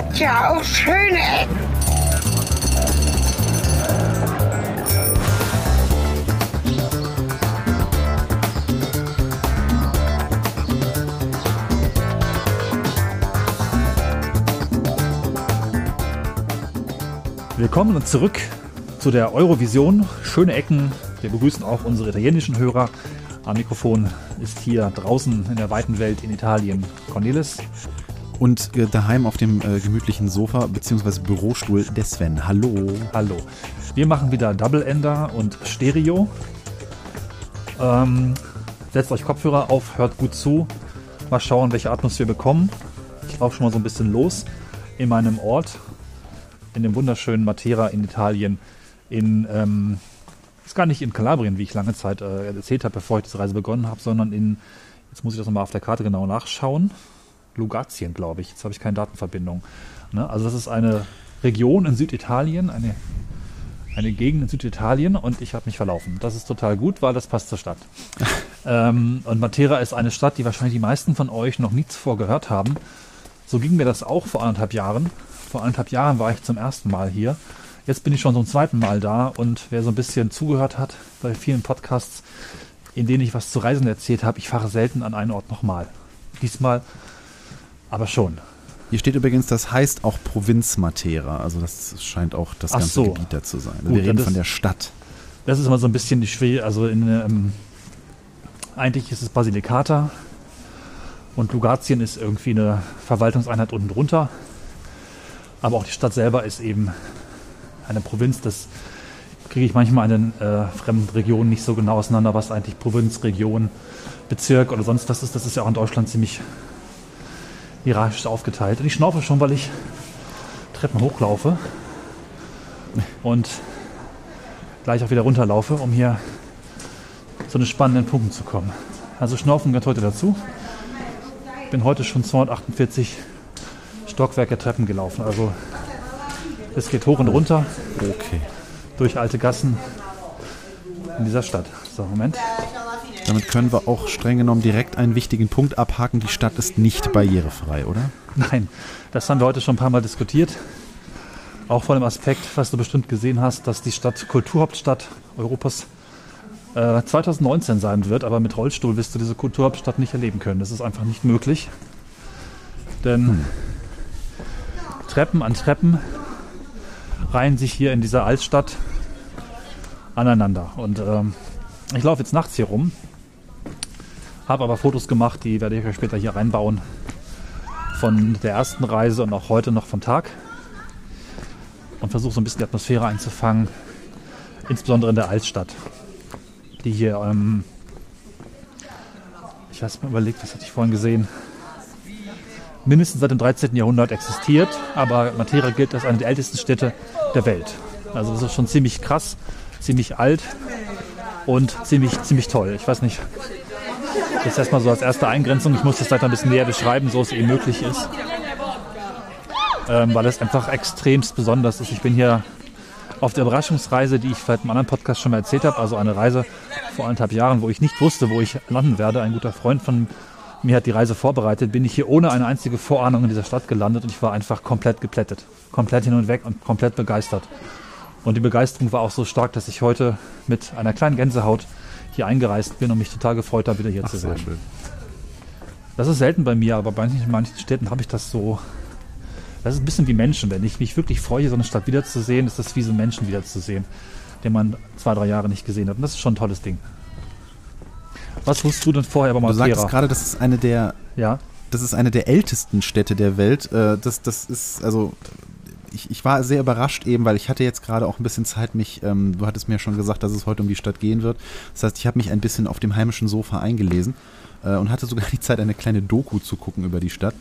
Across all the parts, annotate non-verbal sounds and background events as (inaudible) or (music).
hat ja auch schöne Ecken. Willkommen zurück zu der Eurovision. Schöne Ecken. Wir begrüßen auch unsere italienischen Hörer. Am Mikrofon ist hier draußen in der weiten Welt in Italien Cornelis. Und äh, daheim auf dem äh, gemütlichen Sofa bzw. Bürostuhl der Sven. Hallo. Hallo. Wir machen wieder Double Ender und Stereo. Ähm, setzt euch Kopfhörer auf, hört gut zu. Mal schauen, welche Atmos wir bekommen. Ich laufe schon mal so ein bisschen los in meinem Ort, in dem wunderschönen Matera in Italien, in, ähm, ist gar nicht in Kalabrien, wie ich lange Zeit äh, erzählt habe, bevor ich diese Reise begonnen habe, sondern in, jetzt muss ich das nochmal auf der Karte genau nachschauen, Lugatien, glaube ich. Jetzt habe ich keine Datenverbindung. Ne? Also das ist eine Region in Süditalien, eine, eine Gegend in Süditalien und ich habe mich verlaufen. Das ist total gut, weil das passt zur Stadt. (laughs) ähm, und Matera ist eine Stadt, die wahrscheinlich die meisten von euch noch nie zuvor gehört haben. So ging mir das auch vor anderthalb Jahren. Vor anderthalb Jahren war ich zum ersten Mal hier. Jetzt bin ich schon zum zweiten Mal da und wer so ein bisschen zugehört hat bei vielen Podcasts, in denen ich was zu Reisen erzählt habe, ich fahre selten an einen Ort nochmal. Diesmal aber schon. Hier steht übrigens, das heißt auch Provinz Matera. Also das scheint auch das Ach ganze so. Gebiet da zu sein. Gut, Wir reden von der Stadt. Das ist immer so ein bisschen die Schwierigkeit. Also in, ähm, eigentlich ist es Basilicata und Lugatien ist irgendwie eine Verwaltungseinheit unten drunter. Aber auch die Stadt selber ist eben eine Provinz. Das kriege ich manchmal in den äh, fremden Regionen nicht so genau auseinander, was eigentlich Provinz, Region, Bezirk oder sonst was ist. Das ist ja auch in Deutschland ziemlich hierarchisch aufgeteilt. Und ich schnaufe schon, weil ich Treppen hochlaufe und gleich auch wieder runterlaufe, um hier zu den spannenden Punkten zu kommen. Also Schnaufen gehört heute dazu. Ich bin heute schon 248 Stockwerke Treppen gelaufen. Also es geht hoch und runter Okay. durch alte Gassen in dieser Stadt. So, Moment. Damit können wir auch streng genommen direkt einen wichtigen Punkt abhaken. Die Stadt ist nicht barrierefrei, oder? Nein, das haben wir heute schon ein paar Mal diskutiert. Auch vor dem Aspekt, was du bestimmt gesehen hast, dass die Stadt Kulturhauptstadt Europas äh, 2019 sein wird, aber mit Rollstuhl wirst du diese Kulturhauptstadt nicht erleben können. Das ist einfach nicht möglich. Denn Treppen an Treppen reihen sich hier in dieser Altstadt aneinander. Und ähm, ich laufe jetzt nachts hier rum, habe aber Fotos gemacht, die werde ich euch später hier reinbauen von der ersten Reise und auch heute noch vom Tag und versuche so ein bisschen die Atmosphäre einzufangen, insbesondere in der Altstadt, die hier, ähm, ich weiß mal überlegt, was hatte ich vorhin gesehen, mindestens seit dem 13. Jahrhundert existiert, aber Matera gilt als eine der ältesten Städte der Welt. Also das ist schon ziemlich krass, ziemlich alt und ziemlich, ziemlich toll. Ich weiß nicht, das ist erstmal so als erste Eingrenzung. Ich muss das noch ein bisschen näher beschreiben, so es eben möglich ist. Ähm, weil es einfach extremst besonders ist. Ich bin hier auf der Überraschungsreise, die ich vielleicht im anderen Podcast schon mal erzählt habe. Also eine Reise vor anderthalb Jahren, wo ich nicht wusste, wo ich landen werde. Ein guter Freund von mir hat die Reise vorbereitet. Bin ich hier ohne eine einzige Vorahnung in dieser Stadt gelandet und ich war einfach komplett geplättet. Komplett hin und weg und komplett begeistert. Und die Begeisterung war auch so stark, dass ich heute mit einer kleinen Gänsehaut hier eingereist bin und mich total gefreut habe, wieder hier zu sein. Das ist selten bei mir, aber bei manchen, manchen Städten habe ich das so. Das ist ein bisschen wie Menschen. Wenn ich mich wirklich freue, so eine Stadt wiederzusehen, ist das wie so einen Menschen wiederzusehen, den man zwei, drei Jahre nicht gesehen hat. Und das ist schon ein tolles Ding. Was wusstest du denn vorher über Du sagtest Matera? gerade, das ist eine der, Ja, das ist eine der ältesten Städte der Welt. Äh, Das, das ist, also, ich, ich war sehr überrascht eben, weil ich hatte jetzt gerade auch ein bisschen Zeit, mich, ähm, du hattest mir schon gesagt, dass es heute um die Stadt gehen wird. Das heißt, ich habe mich ein bisschen auf dem heimischen Sofa eingelesen äh, und hatte sogar die Zeit, eine kleine Doku zu gucken über die Stadt.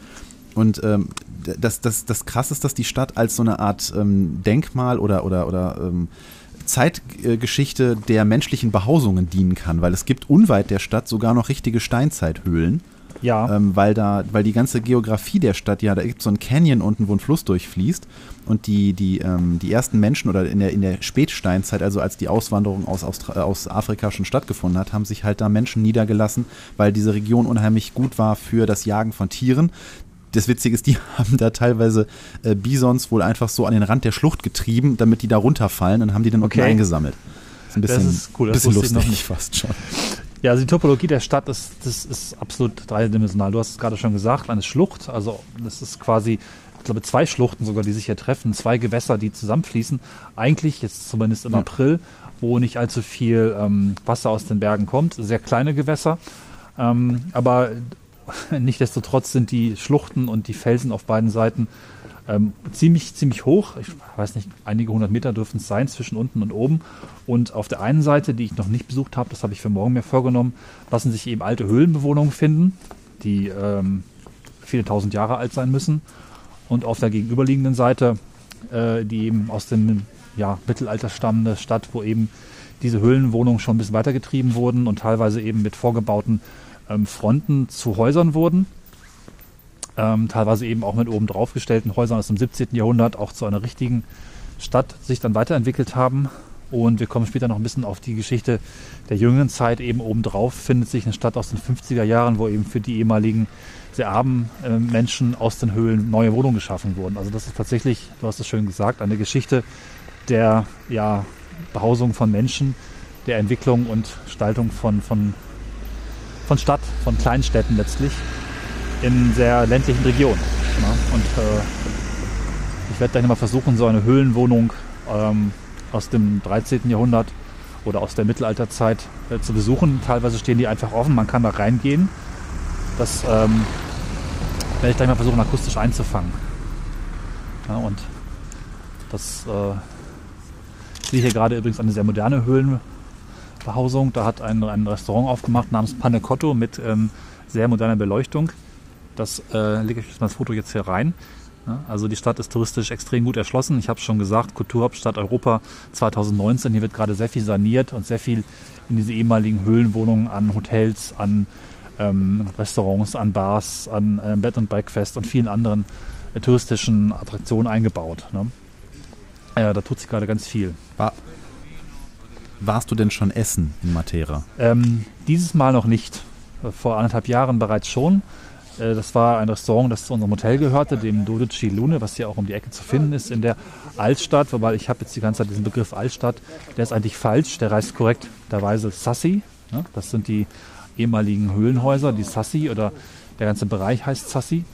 Und ähm, das, das, das Krasse ist, dass die Stadt als so eine Art ähm, Denkmal oder, oder, oder ähm, Zeitgeschichte der menschlichen Behausungen dienen kann, weil es gibt unweit der Stadt sogar noch richtige Steinzeithöhlen. Ja. ähm, weil da, weil die ganze Geografie der Stadt, ja, da gibt es so einen Canyon unten, wo ein Fluss durchfließt und die, die, ähm, die ersten Menschen oder in der, in der Spätsteinzeit, also als die Auswanderung aus, Austra aus Afrika schon stattgefunden hat, haben sich halt da Menschen niedergelassen, weil diese Region unheimlich gut war für das Jagen von Tieren. das Witzige ist, die (laughs) haben da teilweise äh, Bisons wohl einfach so an den Rand der Schlucht getrieben, damit die da runterfallen und haben die dann okay. unten eingesammelt. Das ist ein bisschen, das ist cool, das bisschen lustig fast schon. Ja, also die Topologie der Stadt ist, das ist absolut dreidimensional. Du hast es gerade schon gesagt, eine Schlucht, also das ist quasi, ich glaube, zwei Schluchten sogar, die sich hier treffen, zwei Gewässer, die zusammenfließen. Eigentlich, jetzt zumindest im. April, wo nicht allzu viel ähm, Wasser aus den Bergen kommt, sehr kleine Gewässer. Ähm, aber (laughs) nichtsdestotrotz sind die Schluchten und die Felsen auf beiden Seiten ähm, ziemlich, ziemlich hoch. Ich weiß nicht, einige hundert Meter dürfen es sein zwischen unten und oben. Und auf der einen Seite, die ich noch nicht besucht habe, das habe ich für morgen mir vorgenommen, lassen sich eben alte Höhlenbewohnungen finden, die ähm, viele tausend Jahre alt sein müssen. Und auf der gegenüberliegenden Seite, äh, die eben aus dem ja, Mittelalter stammende Stadt, wo eben diese Höhlenwohnungen schon ein bisschen weitergetrieben wurden und teilweise eben mit vorgebauten ähm, Fronten zu Häusern wurden ähm, teilweise eben auch mit oben drauf gestellten Häusern aus dem 17. Jahrhundert auch zu einer richtigen Stadt sich dann weiterentwickelt haben. Und wir kommen später noch ein bisschen auf die Geschichte der jüngeren Zeit. Eben obendrauf findet sich eine Stadt aus den 50er Jahren, wo eben für die ehemaligen sehr armen äh, Menschen aus den Höhlen neue Wohnungen geschaffen wurden. Also das ist tatsächlich, du hast es schön gesagt, eine Geschichte der ja, Behausung von Menschen, der Entwicklung und Gestaltung von, von, von Stadt, von Kleinstädten letztlich in sehr ländlichen Regionen. Ja, und äh, ich werde gleich mal versuchen, so eine Höhlenwohnung ähm, aus dem 13. Jahrhundert oder aus der Mittelalterzeit äh, zu besuchen. Teilweise stehen die einfach offen, man kann da reingehen. Das ähm, werde ich gleich mal versuchen, akustisch einzufangen. Ja, und das äh, ich sehe hier gerade übrigens eine sehr moderne Höhlenbehausung. Da hat ein, ein Restaurant aufgemacht namens Panecotto mit ähm, sehr moderner Beleuchtung. Das äh, lege ich jetzt mal das Foto jetzt hier rein. Also die Stadt ist touristisch extrem gut erschlossen. Ich habe es schon gesagt, Kulturhauptstadt Europa 2019. Hier wird gerade sehr viel saniert und sehr viel in diese ehemaligen Höhlenwohnungen an Hotels, an ähm, Restaurants, an Bars, an äh, Bed and Breakfast und vielen anderen äh, touristischen Attraktionen eingebaut. Ne? Äh, da tut sich gerade ganz viel. War, warst du denn schon essen in Matera? Ähm, dieses Mal noch nicht. Vor anderthalb Jahren bereits schon. Äh, das war ein Restaurant, das zu unserem Hotel gehörte, dem Dodici Lune, was hier auch um die Ecke zu finden ist in der Altstadt. Wobei ich habe jetzt die ganze Zeit diesen Begriff Altstadt, der ist eigentlich falsch, der heißt korrekterweise Sassi. Das sind die ehemaligen Höhlenhäuser, die Sassi oder der ganze Bereich heißt Sassi.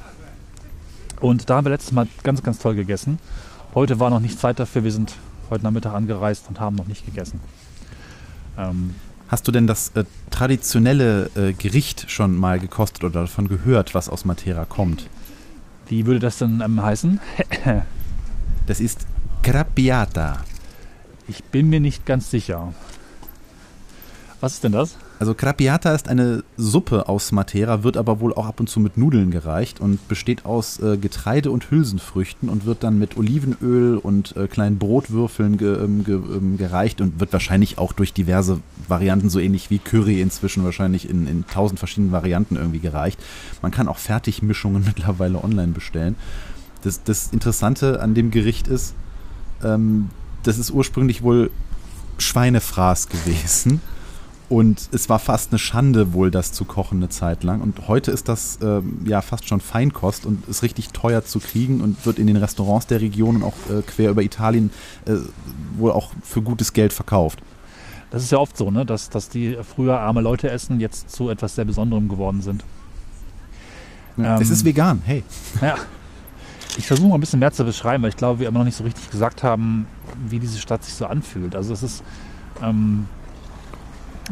Und da haben wir letztes Mal ganz, ganz toll gegessen. Heute war noch nicht Zeit dafür. Wir sind heute Nachmittag angereist und haben noch nicht gegessen. Ähm, Hast du denn das äh, traditionelle äh, Gericht schon mal gekostet oder davon gehört, was aus Matera kommt? Wie würde das denn ähm, heißen? (laughs) das ist Crappiata. Ich bin mir nicht ganz sicher. Was ist denn das? Also Crappiata ist eine Suppe aus Matera, wird aber wohl auch ab und zu mit Nudeln gereicht und besteht aus äh, Getreide und Hülsenfrüchten und wird dann mit Olivenöl und äh, kleinen Brotwürfeln ge, ähm, ge, ähm, gereicht und wird wahrscheinlich auch durch diverse Varianten, so ähnlich wie Curry inzwischen wahrscheinlich in, in tausend verschiedenen Varianten irgendwie gereicht. Man kann auch Fertigmischungen (laughs) mittlerweile online bestellen. Das, das Interessante an dem Gericht ist, ähm, das ist ursprünglich wohl Schweinefraß gewesen. Und es war fast eine Schande, wohl das zu kochen eine Zeit lang. Und heute ist das ähm, ja fast schon Feinkost und ist richtig teuer zu kriegen und wird in den Restaurants der Region und auch äh, quer über Italien äh, wohl auch für gutes Geld verkauft. Das ist ja oft so, ne? dass, dass die früher arme Leute essen, jetzt zu etwas sehr Besonderem geworden sind. Ja, ähm, es ist vegan, hey. Ja. Ich versuche mal ein bisschen mehr zu beschreiben, weil ich glaube, wir immer noch nicht so richtig gesagt haben, wie diese Stadt sich so anfühlt. Also es ist. Ähm,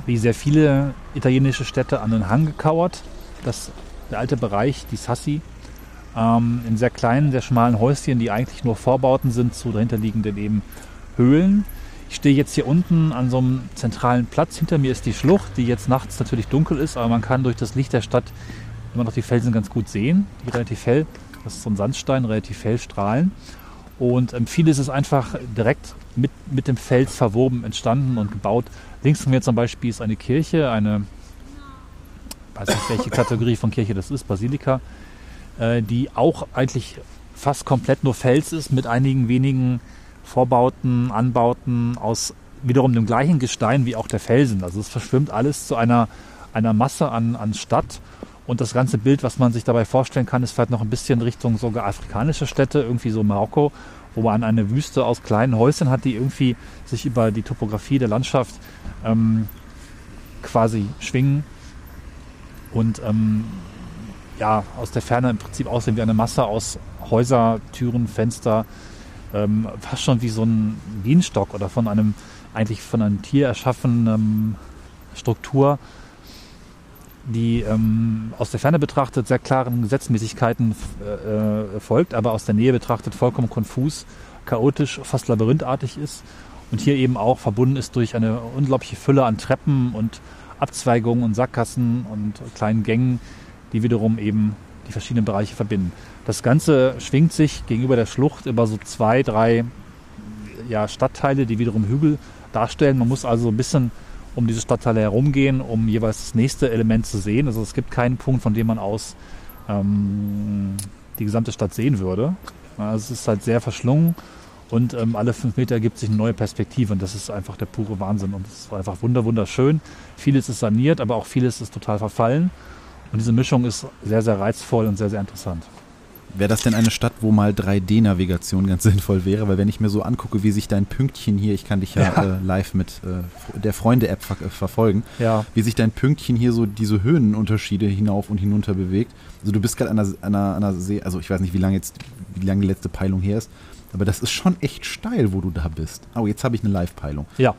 wie sehr viele italienische Städte an den Hang gekauert. Das, der alte Bereich, die Sassi, ähm, in sehr kleinen, sehr schmalen Häuschen, die eigentlich nur Vorbauten sind zu dahinterliegenden eben Höhlen. Ich stehe jetzt hier unten an so einem zentralen Platz. Hinter mir ist die Schlucht, die jetzt nachts natürlich dunkel ist, aber man kann durch das Licht der Stadt immer noch die Felsen ganz gut sehen, die relativ hell, das ist so ein Sandstein, relativ hell strahlen. Und ähm, vieles ist einfach direkt mit, mit dem Fels verwoben entstanden und gebaut. Links von mir zum Beispiel ist eine Kirche, eine, weiß nicht welche Kategorie von Kirche das ist, Basilika, äh, die auch eigentlich fast komplett nur Fels ist, mit einigen wenigen Vorbauten, Anbauten aus wiederum dem gleichen Gestein wie auch der Felsen. Also es verschwimmt alles zu einer, einer Masse an, an Stadt Und das ganze Bild, was man sich dabei vorstellen kann, ist vielleicht noch ein bisschen Richtung sogar afrikanische Städte, irgendwie so Marokko, wo man eine Wüste aus kleinen Häuschen hat, die irgendwie sich über die Topografie der Landschaft ähm, quasi schwingen und ähm, ja, aus der Ferne im Prinzip aussehen wie eine Masse aus Häuser, Türen, Fenster, ähm, fast schon wie so ein Bienenstock oder von einem eigentlich von einem Tier erschaffenen Struktur, die ähm, aus der Ferne betrachtet sehr klaren Gesetzmäßigkeiten äh, folgt, aber aus der Nähe betrachtet vollkommen konfus, chaotisch, fast labyrinthartig ist und hier eben auch verbunden ist durch eine unglaubliche Fülle an Treppen und Abzweigungen und Sackgassen und kleinen Gängen, die wiederum eben die verschiedenen Bereiche verbinden. Das Ganze schwingt sich gegenüber der Schlucht über so zwei, drei ja, Stadtteile, die wiederum Hügel darstellen. Man muss also ein bisschen um diese Stadtteile herumgehen, um jeweils das nächste Element zu sehen. Also es gibt keinen Punkt, von dem man aus ähm, die gesamte Stadt sehen würde. Also es ist halt sehr verschlungen und ähm, alle fünf Meter gibt sich eine neue Perspektive und das ist einfach der pure Wahnsinn und es ist einfach wunderschön. Vieles ist saniert, aber auch vieles ist total verfallen und diese Mischung ist sehr, sehr reizvoll und sehr, sehr interessant. Wäre das denn eine Stadt, wo mal 3D-Navigation ganz (laughs) sinnvoll wäre? Weil wenn ich mir so angucke, wie sich dein Pünktchen hier, ich kann dich ja, ja. Äh, live mit äh, der Freunde-App ver äh, verfolgen, ja. wie sich dein Pünktchen hier so diese Höhenunterschiede hinauf und hinunter bewegt. Also du bist gerade an einer, einer, einer See, also ich weiß nicht, wie lange jetzt, wie lange die letzte Peilung her ist, aber das ist schon echt steil, wo du da bist. Oh, jetzt habe ich eine Live-Peilung. Ja.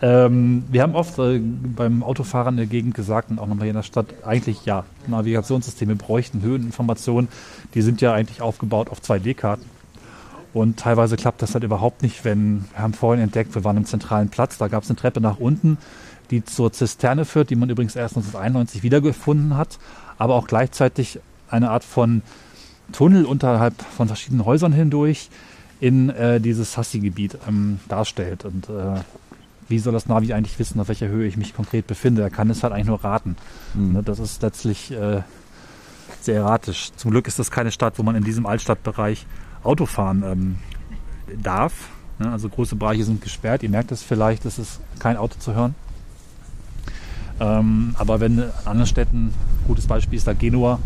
Ähm, wir haben oft äh, beim Autofahren in der Gegend gesagt und auch nochmal hier in der Stadt, eigentlich ja, Navigationssysteme bräuchten Höheninformationen. Die sind ja eigentlich aufgebaut auf 2D-Karten. Und teilweise klappt das halt überhaupt nicht, wenn, wir haben vorhin entdeckt, wir waren im zentralen Platz, da gab es eine Treppe nach unten, die zur Zisterne führt, die man übrigens erst 1991 wiedergefunden hat, aber auch gleichzeitig eine Art von Tunnel unterhalb von verschiedenen Häusern hindurch in äh, dieses Hassi-Gebiet ähm, darstellt. Und äh, wie soll das Navi eigentlich wissen, auf welcher Höhe ich mich konkret befinde? Er kann es halt eigentlich nur raten. Mhm. Das ist letztlich äh, sehr erratisch. Zum Glück ist das keine Stadt, wo man in diesem Altstadtbereich Auto fahren ähm, darf. Ne? Also große Bereiche sind gesperrt. Ihr merkt es vielleicht, es ist kein Auto zu hören. Ähm, aber wenn in anderen Städten, gutes Beispiel ist da Genua,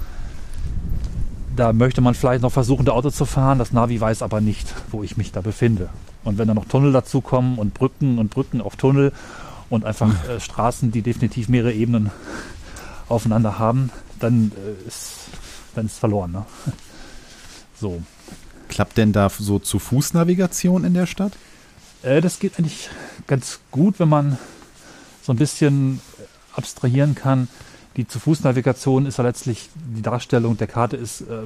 da möchte man vielleicht noch versuchen, da Auto zu fahren. Das Navi weiß aber nicht, wo ich mich da befinde. Und wenn da noch Tunnel dazukommen und Brücken und Brücken auf Tunnel und einfach hm. äh, Straßen, die definitiv mehrere Ebenen aufeinander haben, dann äh, ist dann ist verloren. Ne? (laughs) So. Klappt denn da so zu Fußnavigation in der Stadt? Äh, das geht eigentlich ganz gut, wenn man so ein bisschen abstrahieren kann. Die zu Fußnavigation ist ja letztlich die Darstellung der Karte ist, äh,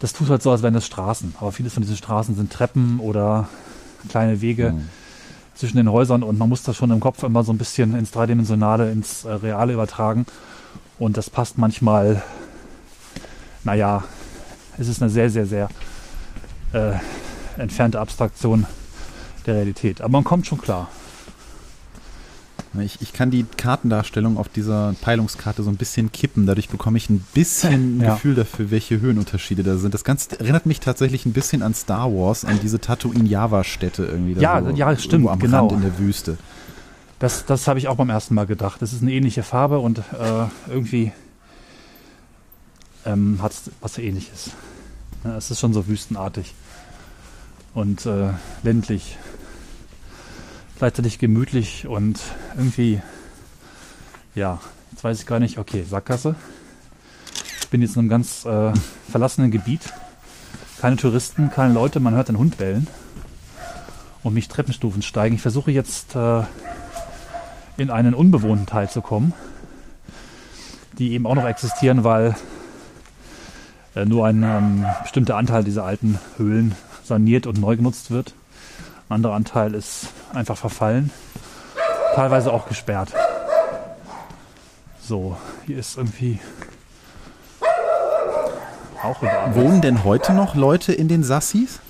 das tut halt so, als wären das Straßen. Aber viele von diesen Straßen sind Treppen oder kleine Wege mhm. zwischen den Häusern und man muss das schon im Kopf immer so ein bisschen ins Dreidimensionale, ins äh, Reale übertragen. Und das passt manchmal, naja, es ist eine sehr, sehr, sehr äh, entfernte Abstraktion der Realität. Aber man kommt schon klar. Ich, ich kann die Kartendarstellung auf dieser Peilungskarte so ein bisschen kippen. Dadurch bekomme ich ein bisschen (laughs) ein ja. Gefühl dafür, welche Höhenunterschiede da sind. Das Ganze erinnert mich tatsächlich ein bisschen an Star Wars, an diese Tatooine-Java-Städte irgendwie. Ja, so ja, stimmt, am genau. Rand in der Wüste. Das, das habe ich auch beim ersten Mal gedacht. Das ist eine ähnliche Farbe und äh, irgendwie ähm, hat es was ähnliches. Ja, es ist schon so wüstenartig und äh, ländlich gleichzeitig gemütlich und irgendwie, ja, jetzt weiß ich gar nicht, okay, Sackgasse. Ich bin jetzt in einem ganz äh, verlassenen Gebiet. Keine Touristen, keine Leute, man hört den Hund bellen und mich Treppenstufen steigen. Ich versuche jetzt äh, in einen unbewohnten Teil zu kommen, die eben auch noch existieren, weil äh, nur ein ähm, bestimmter Anteil dieser alten Höhlen saniert und neu genutzt wird. Ein anderer Anteil ist einfach verfallen. Teilweise auch gesperrt. So, hier ist irgendwie auch überall. Wohnen denn heute noch Leute in den Sassis?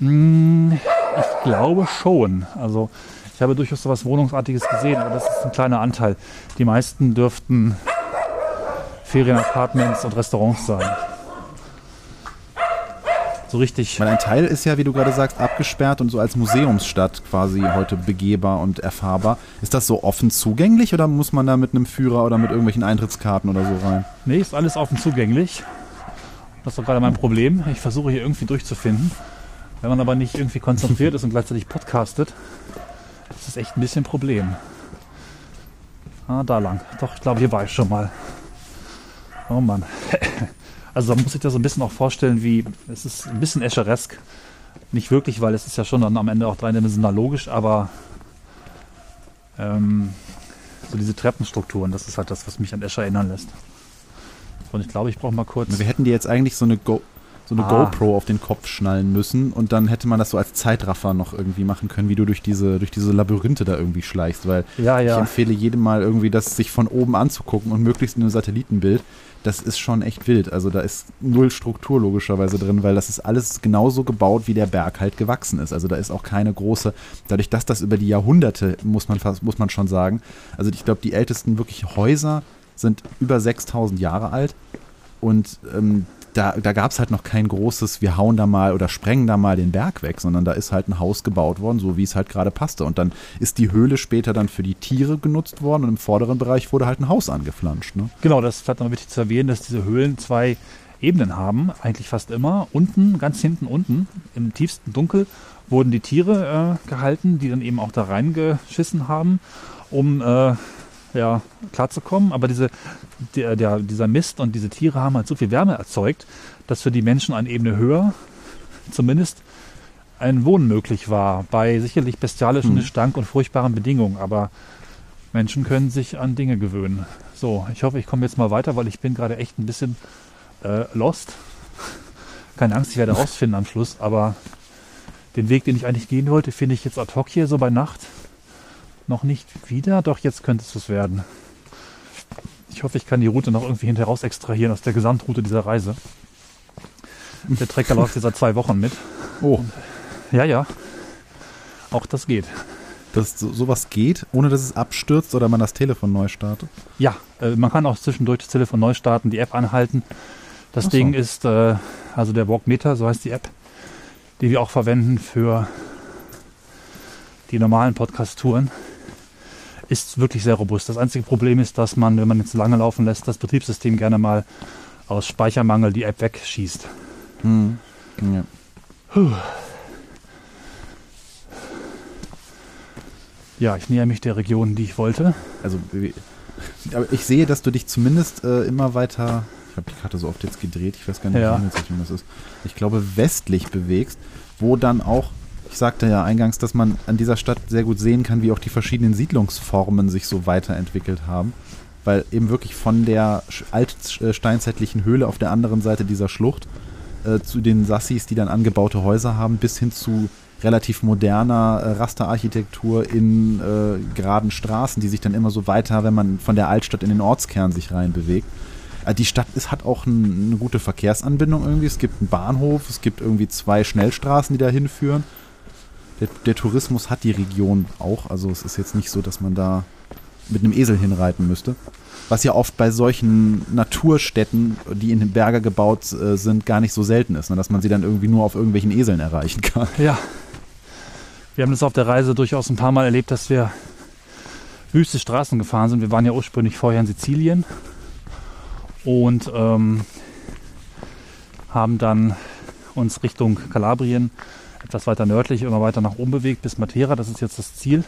Hm, ich glaube schon. Also ich habe durchaus so was Wohnungsartiges gesehen, aber das ist ein kleiner Anteil. Die meisten dürften Ferienapartments und Restaurants sein. So richtig. Weil ein Teil ist ja, wie du gerade sagst, abgesperrt und so als Museumsstadt quasi heute begehbar und erfahrbar. Ist das so offen zugänglich oder muss man da mit einem Führer oder mit irgendwelchen Eintrittskarten oder so rein? Nee, ist alles offen zugänglich. Das ist doch gerade mein Problem. Ich versuche hier irgendwie durchzufinden. Wenn man aber nicht irgendwie konzentriert ist und gleichzeitig podcastet, ist das echt ein bisschen ein Problem. Ah, da lang. Doch, ich glaube, hier war ich schon mal. Oh Mann. (laughs) Also da muss ich das so ein bisschen auch vorstellen, wie es ist ein bisschen Escheresk. Nicht wirklich, weil es ist ja schon dann am Ende auch dreidimensional logisch, aber ähm, so diese Treppenstrukturen, das ist halt das, was mich an Escher erinnern lässt. Und ich glaube, ich brauche mal kurz. Wir hätten dir jetzt eigentlich so eine, Go so eine Ah. GoPro auf den Kopf schnallen müssen und dann hätte man das so als Zeitraffer noch irgendwie machen können, wie du durch diese, durch diese Labyrinthe da irgendwie schleichst, weil Ja, ich ja. empfehle jedem mal irgendwie das sich von oben anzugucken und möglichst in einem Satellitenbild. Das ist schon echt wild. Also da ist null Struktur logischerweise drin, weil das ist alles genauso gebaut, wie der Berg halt gewachsen ist. Also da ist auch keine große, dadurch, dass das über die Jahrhunderte, muss man fast, muss man schon sagen, also ich glaube, die ältesten wirklich Häuser sind über 6000 Jahre alt und ähm, da, da gab es halt noch kein großes, wir hauen da mal oder sprengen da mal den Berg weg, sondern da ist halt ein Haus gebaut worden, so wie es halt gerade passte. Und dann ist die Höhle später dann für die Tiere genutzt worden und im vorderen Bereich wurde halt ein Haus angeflanscht. Ne? Genau, das ist vielleicht noch wichtig zu erwähnen, dass diese Höhlen zwei Ebenen haben, eigentlich fast immer. Unten, ganz hinten unten, im tiefsten Dunkel, wurden die Tiere äh, gehalten, die dann eben auch da reingeschissen haben, um äh, ja, klarzukommen. Aber diese, der, der, dieser Mist und diese Tiere haben halt so viel Wärme erzeugt, dass für die Menschen eine Ebene höher zumindest ein Wohnen möglich war, bei sicherlich bestialischen Hm. Gestank und furchtbaren Bedingungen. Aber Menschen können sich an Dinge gewöhnen. So, ich hoffe, ich komme jetzt mal weiter, weil ich bin gerade echt ein bisschen äh, lost. (laughs) Keine Angst, ich werde (laughs) rausfinden am Schluss, aber den Weg, den ich eigentlich gehen wollte, finde ich jetzt ad hoc hier so bei Nacht noch nicht wieder. Doch jetzt könnte es was werden. Ich hoffe, ich kann die Route noch irgendwie hinterher raus extrahieren aus der Gesamtroute dieser Reise. Der Trecker läuft jetzt seit zwei Wochen mit. Oh, Ja, ja. Auch das geht. dass so, sowas geht, ohne dass es abstürzt oder man das Telefon neu startet. Ja, äh, man kann auch zwischendurch das Telefon neu starten, die App anhalten. Das so. Ding ist, äh, also der Walkmeter, so heißt die App, die wir auch verwenden für die normalen Podcast-Touren, ist wirklich sehr robust. Das einzige Problem ist, dass man, wenn man jetzt lange laufen lässt, das Betriebssystem gerne mal aus Speichermangel die App wegschießt. Hm. Ja. Ja, ich näher mich der Region, die ich wollte. Also, wie- aber ich sehe, dass du dich zumindest äh, immer weiter, ich habe die Karte so oft jetzt gedreht, ich weiß gar nicht, Ja. Himmelsrichtung das ist. Ich glaube, westlich bewegst, wo dann auch, ich sagte ja eingangs, dass man an dieser Stadt sehr gut sehen kann, wie auch die verschiedenen Siedlungsformen sich so weiterentwickelt haben. Weil eben wirklich von der altsteinzeitlichen Höhle auf der anderen Seite dieser Schlucht äh, zu den Sassis, die dann angebaute Häuser haben, bis hin zu relativ moderner äh, Rasterarchitektur in äh, geraden Straßen, die sich dann immer so weiter, wenn man von der Altstadt in den Ortskern sich reinbewegt. Äh, die Stadt ist, hat auch ein, eine gute Verkehrsanbindung irgendwie. Es gibt einen Bahnhof, es gibt irgendwie zwei Schnellstraßen, die da hinführen. Der, der Tourismus hat die Region auch, also es ist jetzt nicht so, dass man da mit einem Esel hinreiten müsste. Was ja oft bei solchen Naturstädten, die in den Berge gebaut äh, sind, gar nicht so selten ist, ne? dass man sie dann irgendwie nur auf irgendwelchen Eseln erreichen kann. (laughs) Ja. Wir haben das auf der Reise durchaus ein paar Mal erlebt, dass wir wüste Straßen gefahren sind. Wir waren ja ursprünglich vorher in Sizilien und ähm, haben dann uns Richtung Kalabrien etwas weiter nördlich immer weiter nach oben bewegt bis Matera. Das ist jetzt das Ziel.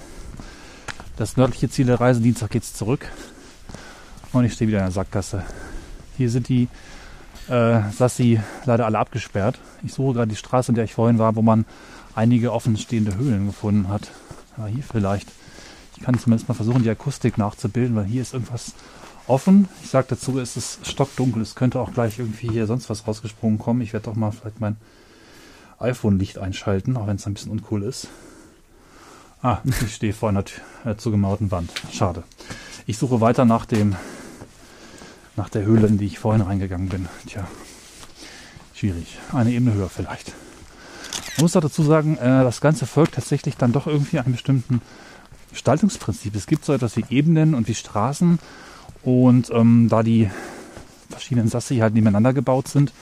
Das nördliche Ziel der Reise. Dienstag geht es zurück. Und ich stehe wieder in der Sackgasse. Hier sind die äh, Sassi leider alle abgesperrt. Ich suche gerade die Straße, in der ich vorhin war, wo man einige offenstehende Höhlen gefunden hat. Ja, hier vielleicht. Ich kann zumindest mal versuchen, die Akustik nachzubilden, weil hier ist irgendwas offen. Ich sage dazu, es ist stockdunkel. Es könnte auch gleich irgendwie hier sonst was rausgesprungen kommen. Ich werde doch mal vielleicht mein iPhone-Licht einschalten, auch wenn es ein bisschen uncool ist. Ah, ich stehe vor einer äh, zugemauerten Wand. Schade. Ich suche weiter nach dem nach der Höhle, in die ich vorhin reingegangen bin. Tja, schwierig. Eine Ebene höher vielleicht. Man muss auch dazu sagen, äh, das Ganze folgt tatsächlich dann doch irgendwie einem bestimmten Gestaltungsprinzip. Es gibt so etwas wie Ebenen und wie Straßen und ähm, da die verschiedenen Sassi halt nebeneinander gebaut sind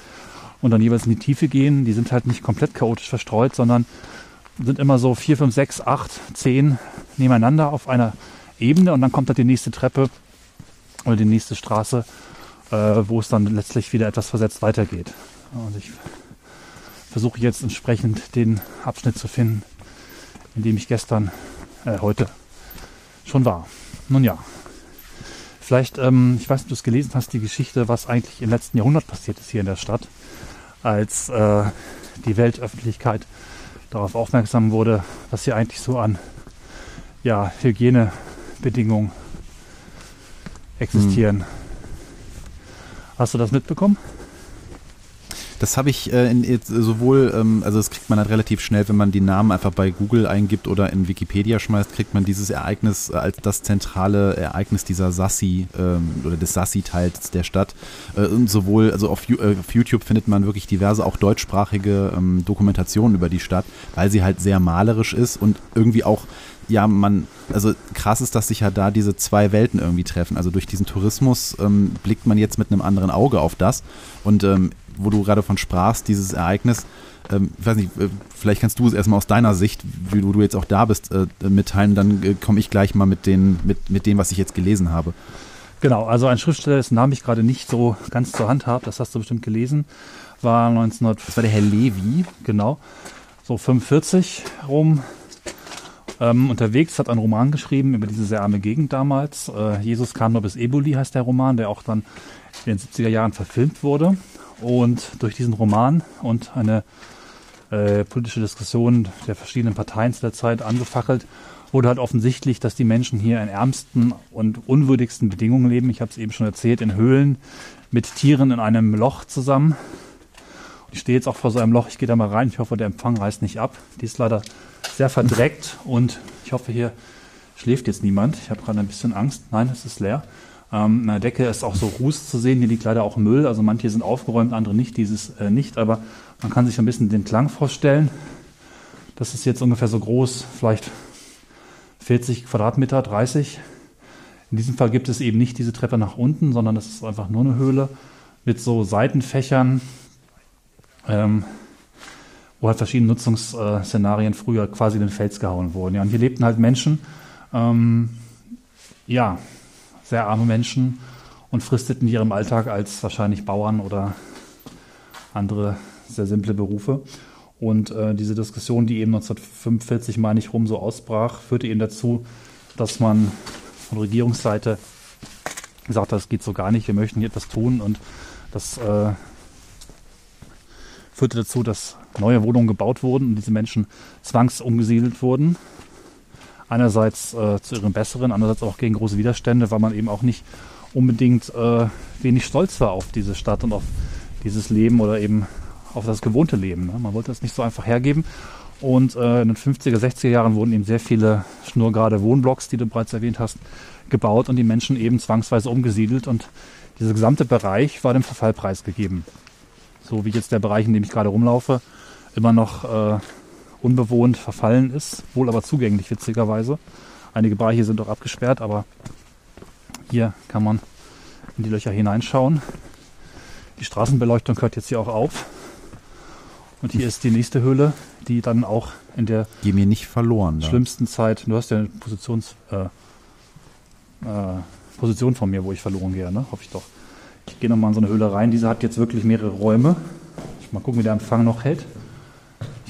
und dann jeweils in die Tiefe gehen. Die sind halt nicht komplett chaotisch verstreut, sondern sind immer so vier, fünf, sechs, acht, zehn nebeneinander auf einer Ebene und dann kommt halt die nächste Treppe oder die nächste Straße, äh, wo es dann letztlich wieder etwas versetzt weitergeht. Und ich versuche jetzt entsprechend den Abschnitt zu finden, in dem ich gestern, äh, heute schon war. Nun ja, vielleicht, ähm, ich weiß nicht, ob du es gelesen hast, die Geschichte, was eigentlich im letzten Jahrhundert passiert ist hier in der Stadt, als äh, die Weltöffentlichkeit darauf aufmerksam wurde, was hier eigentlich so an ja, Hygienebedingungen existieren. Hm. Hast du das mitbekommen? Das habe ich äh, in, sowohl, ähm, also das kriegt man halt relativ schnell, wenn man die Namen einfach bei Google eingibt oder in Wikipedia schmeißt, kriegt man dieses Ereignis als das zentrale Ereignis dieser Sassi ähm, oder des Sassi-Teils der Stadt. Äh, und sowohl, also auf, äh, auf, YouTube findet man wirklich diverse auch deutschsprachige ähm, Dokumentationen über die Stadt, weil sie halt sehr malerisch ist und irgendwie auch ja, man, also krass ist, dass sich ja da diese zwei Welten irgendwie treffen. Also durch diesen Tourismus ähm, blickt man jetzt mit einem anderen Auge auf das. Und ähm, wo du gerade von sprachst, dieses Ereignis, ähm, ich weiß nicht, äh, vielleicht kannst du es erstmal aus deiner Sicht, wie du, du jetzt auch da bist, äh, mitteilen, dann äh, komme ich gleich mal mit, den, mit, mit dem, was ich jetzt gelesen habe. Genau, also ein Schriftsteller, dessen Namen ich gerade nicht so ganz zur Hand habe, das hast du bestimmt gelesen, war 1900. Das war der Herr Levi. Genau, so 45 rum. Ähm, unterwegs hat einen Roman geschrieben über diese sehr arme Gegend damals. Äh, Jesus kam nur bis Eboli heißt der Roman, der auch dann in den 70er Jahren verfilmt wurde. Und durch diesen Roman und eine äh, politische Diskussion der verschiedenen Parteien zu der Zeit angefackelt, wurde halt offensichtlich, dass die Menschen hier in ärmsten und unwürdigsten Bedingungen leben. Ich habe es eben schon erzählt, in Höhlen mit Tieren in einem Loch zusammen. Ich stehe jetzt auch vor so einem Loch, ich gehe da mal rein. Ich hoffe, der Empfang reißt nicht ab. Die ist leider sehr verdreckt und ich hoffe, hier schläft jetzt niemand. Ich habe gerade ein bisschen Angst. Nein, es ist leer. Ähm, in der Decke ist auch so Ruß zu sehen, hier liegt leider auch Müll. Also manche sind aufgeräumt, andere nicht, dieses äh, nicht. Aber man kann sich ein bisschen den Klang vorstellen. Das ist jetzt ungefähr so groß, vielleicht 40 Quadratmeter, 30. In diesem Fall gibt es eben nicht diese Treppe nach unten, sondern das ist einfach nur eine Höhle mit so Seitenfächern, ähm, wo halt verschiedene Nutzungsszenarien früher quasi in den Fels gehauen wurden. Ja, und hier lebten halt Menschen, ähm, ja, sehr arme Menschen und fristeten in ihrem Alltag als wahrscheinlich Bauern oder andere sehr simple Berufe. Und äh, diese Diskussion, die eben 1945, meine ich, rum so ausbrach, führte eben dazu, dass man von Regierungsseite gesagt hat, das geht so gar nicht, wir möchten hier etwas tun. Und das äh, führte dazu, dass neue Wohnungen gebaut wurden und diese Menschen zwangsumgesiedelt wurden einerseits äh, zu ihrem Besseren, andererseits auch gegen große Widerstände, weil man eben auch nicht unbedingt äh, wenig stolz war auf diese Stadt und auf dieses Leben oder eben auf das gewohnte Leben. Ne? Man wollte das nicht so einfach hergeben. Und äh, in den 50er, 60er Jahren wurden eben sehr viele schnurgerade Wohnblocks, die du bereits erwähnt hast, gebaut und die Menschen eben zwangsweise umgesiedelt und dieser gesamte Bereich war dem Verfall preisgegeben. So wie jetzt der Bereich, in dem ich gerade rumlaufe, immer noch äh, unbewohnt verfallen ist, wohl aber zugänglich witzigerweise. Einige Bereiche sind auch abgesperrt, aber hier kann man in die Löcher hineinschauen. Die Straßenbeleuchtung hört jetzt hier auch auf. Und hier ist die nächste Höhle, die dann auch in der Geh mir nicht verloren, da. schlimmsten Zeit, du hast ja eine Positions, äh, äh, Position von mir, wo ich verloren gehe, ne? hoffe ich doch. Ich gehe nochmal in so eine Höhle rein. Diese hat jetzt wirklich mehrere Räume. Mal gucken, wie der Empfang noch hält.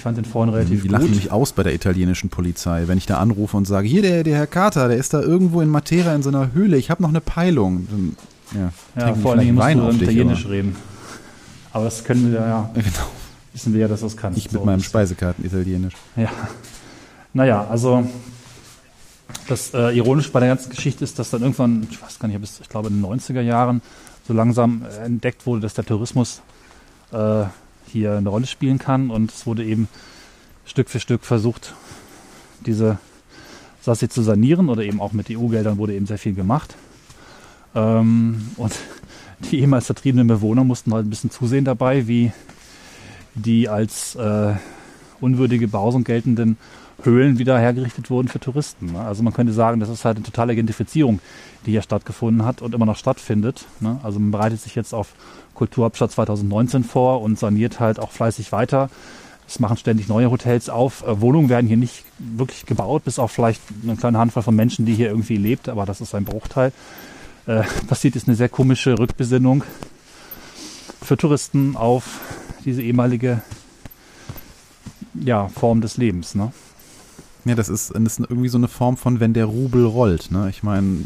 Ich fand den vorhin relativ Die gut. Die lachen mich aus bei der italienischen Polizei, wenn ich da anrufe und sage, hier der, der Herr Carter, der ist da irgendwo in Matera in so einer Höhle, ich habe noch eine Peilung. Dann, ja, ja vor allem musst Wein du dich, Italienisch aber. reden. Aber das können wir ja, (laughs) genau. wissen wir ja, dass das kann. Ich so mit meinem Speisekarten-Italienisch. Ja. Naja, also das äh, Ironische bei der ganzen Geschichte ist, dass dann irgendwann, ich weiß gar nicht, bis ich glaube in den 90er Jahren so langsam äh, entdeckt wurde, dass der Tourismus äh, hier eine Rolle spielen kann. Und es wurde eben Stück für Stück versucht, diese Sassi zu sanieren oder eben auch mit EU-Geldern wurde eben sehr viel gemacht. Ähm, und (laughs) die ehemals vertriebenen Bewohner mussten halt ein bisschen zusehen dabei, wie die als äh, unwürdige Behausung geltenden Höhlen wieder hergerichtet wurden für Touristen. Ne? Also man könnte sagen, das ist halt eine totale Gentrifizierung, die hier stattgefunden hat und immer noch stattfindet. Ne? Also man bereitet sich jetzt auf Kulturhauptstadt 2019 vor und saniert halt auch fleißig weiter. Es machen ständig neue Hotels auf. Äh, Wohnungen werden hier nicht wirklich gebaut, bis auf vielleicht eine kleine Handvoll von Menschen, die hier irgendwie lebt, aber das ist ein Bruchteil. Äh, (laughs) passiert ist eine sehr komische Rückbesinnung für Touristen auf diese ehemalige ja, Form des Lebens. Ne? Ja, das ist, das ist irgendwie so eine Form von, wenn der Rubel rollt. Ne? Ich meine,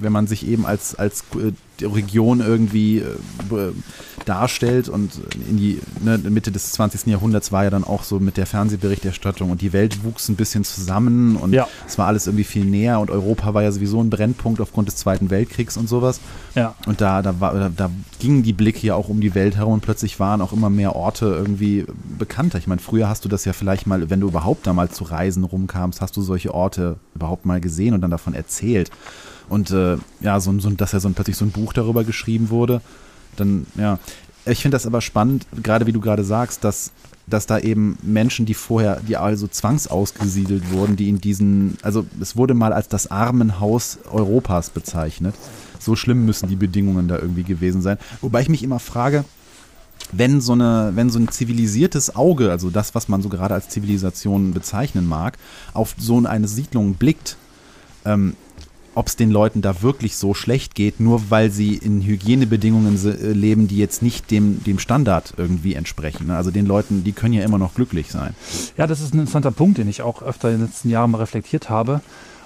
wenn man sich eben als, als äh, Region irgendwie äh, darstellt und in die ne, Mitte des 20. Jahrhunderts war ja dann auch so mit der Fernsehberichterstattung und die Welt wuchs ein bisschen zusammen und Ja. es war alles irgendwie viel näher und Europa war ja sowieso ein Brennpunkt aufgrund des Zweiten Weltkriegs und sowas. Ja. Und da, da, war, da, da gingen die Blicke ja auch um die Welt herum und plötzlich waren auch immer mehr Orte irgendwie bekannter. Ich meine, früher hast du das ja vielleicht mal, wenn du überhaupt da mal zu Reisen rumkamst, hast du solche Orte überhaupt mal gesehen und dann davon erzählt. Und äh, ja, so, so, dass ja so ein, plötzlich so ein Buch darüber geschrieben wurde, dann, ja. Ich finde das aber spannend, gerade wie du gerade sagst, dass dass da eben Menschen, die vorher, die also zwangsausgesiedelt wurden, die in diesen, also es wurde mal als das Armenhaus Europas bezeichnet. So schlimm müssen die Bedingungen da irgendwie gewesen sein. Wobei ich mich immer frage, wenn so eine, wenn so ein zivilisiertes Auge, also das, was man so gerade als Zivilisation bezeichnen mag, auf so eine Siedlung blickt, ähm, ob es den Leuten da wirklich so schlecht geht, nur weil sie in Hygienebedingungen äh, leben, die jetzt nicht dem, dem Standard irgendwie entsprechen. ne? Also den Leuten, die können ja immer noch glücklich sein. Ja, das ist ein interessanter Punkt, den ich auch öfter in den letzten Jahren mal reflektiert habe.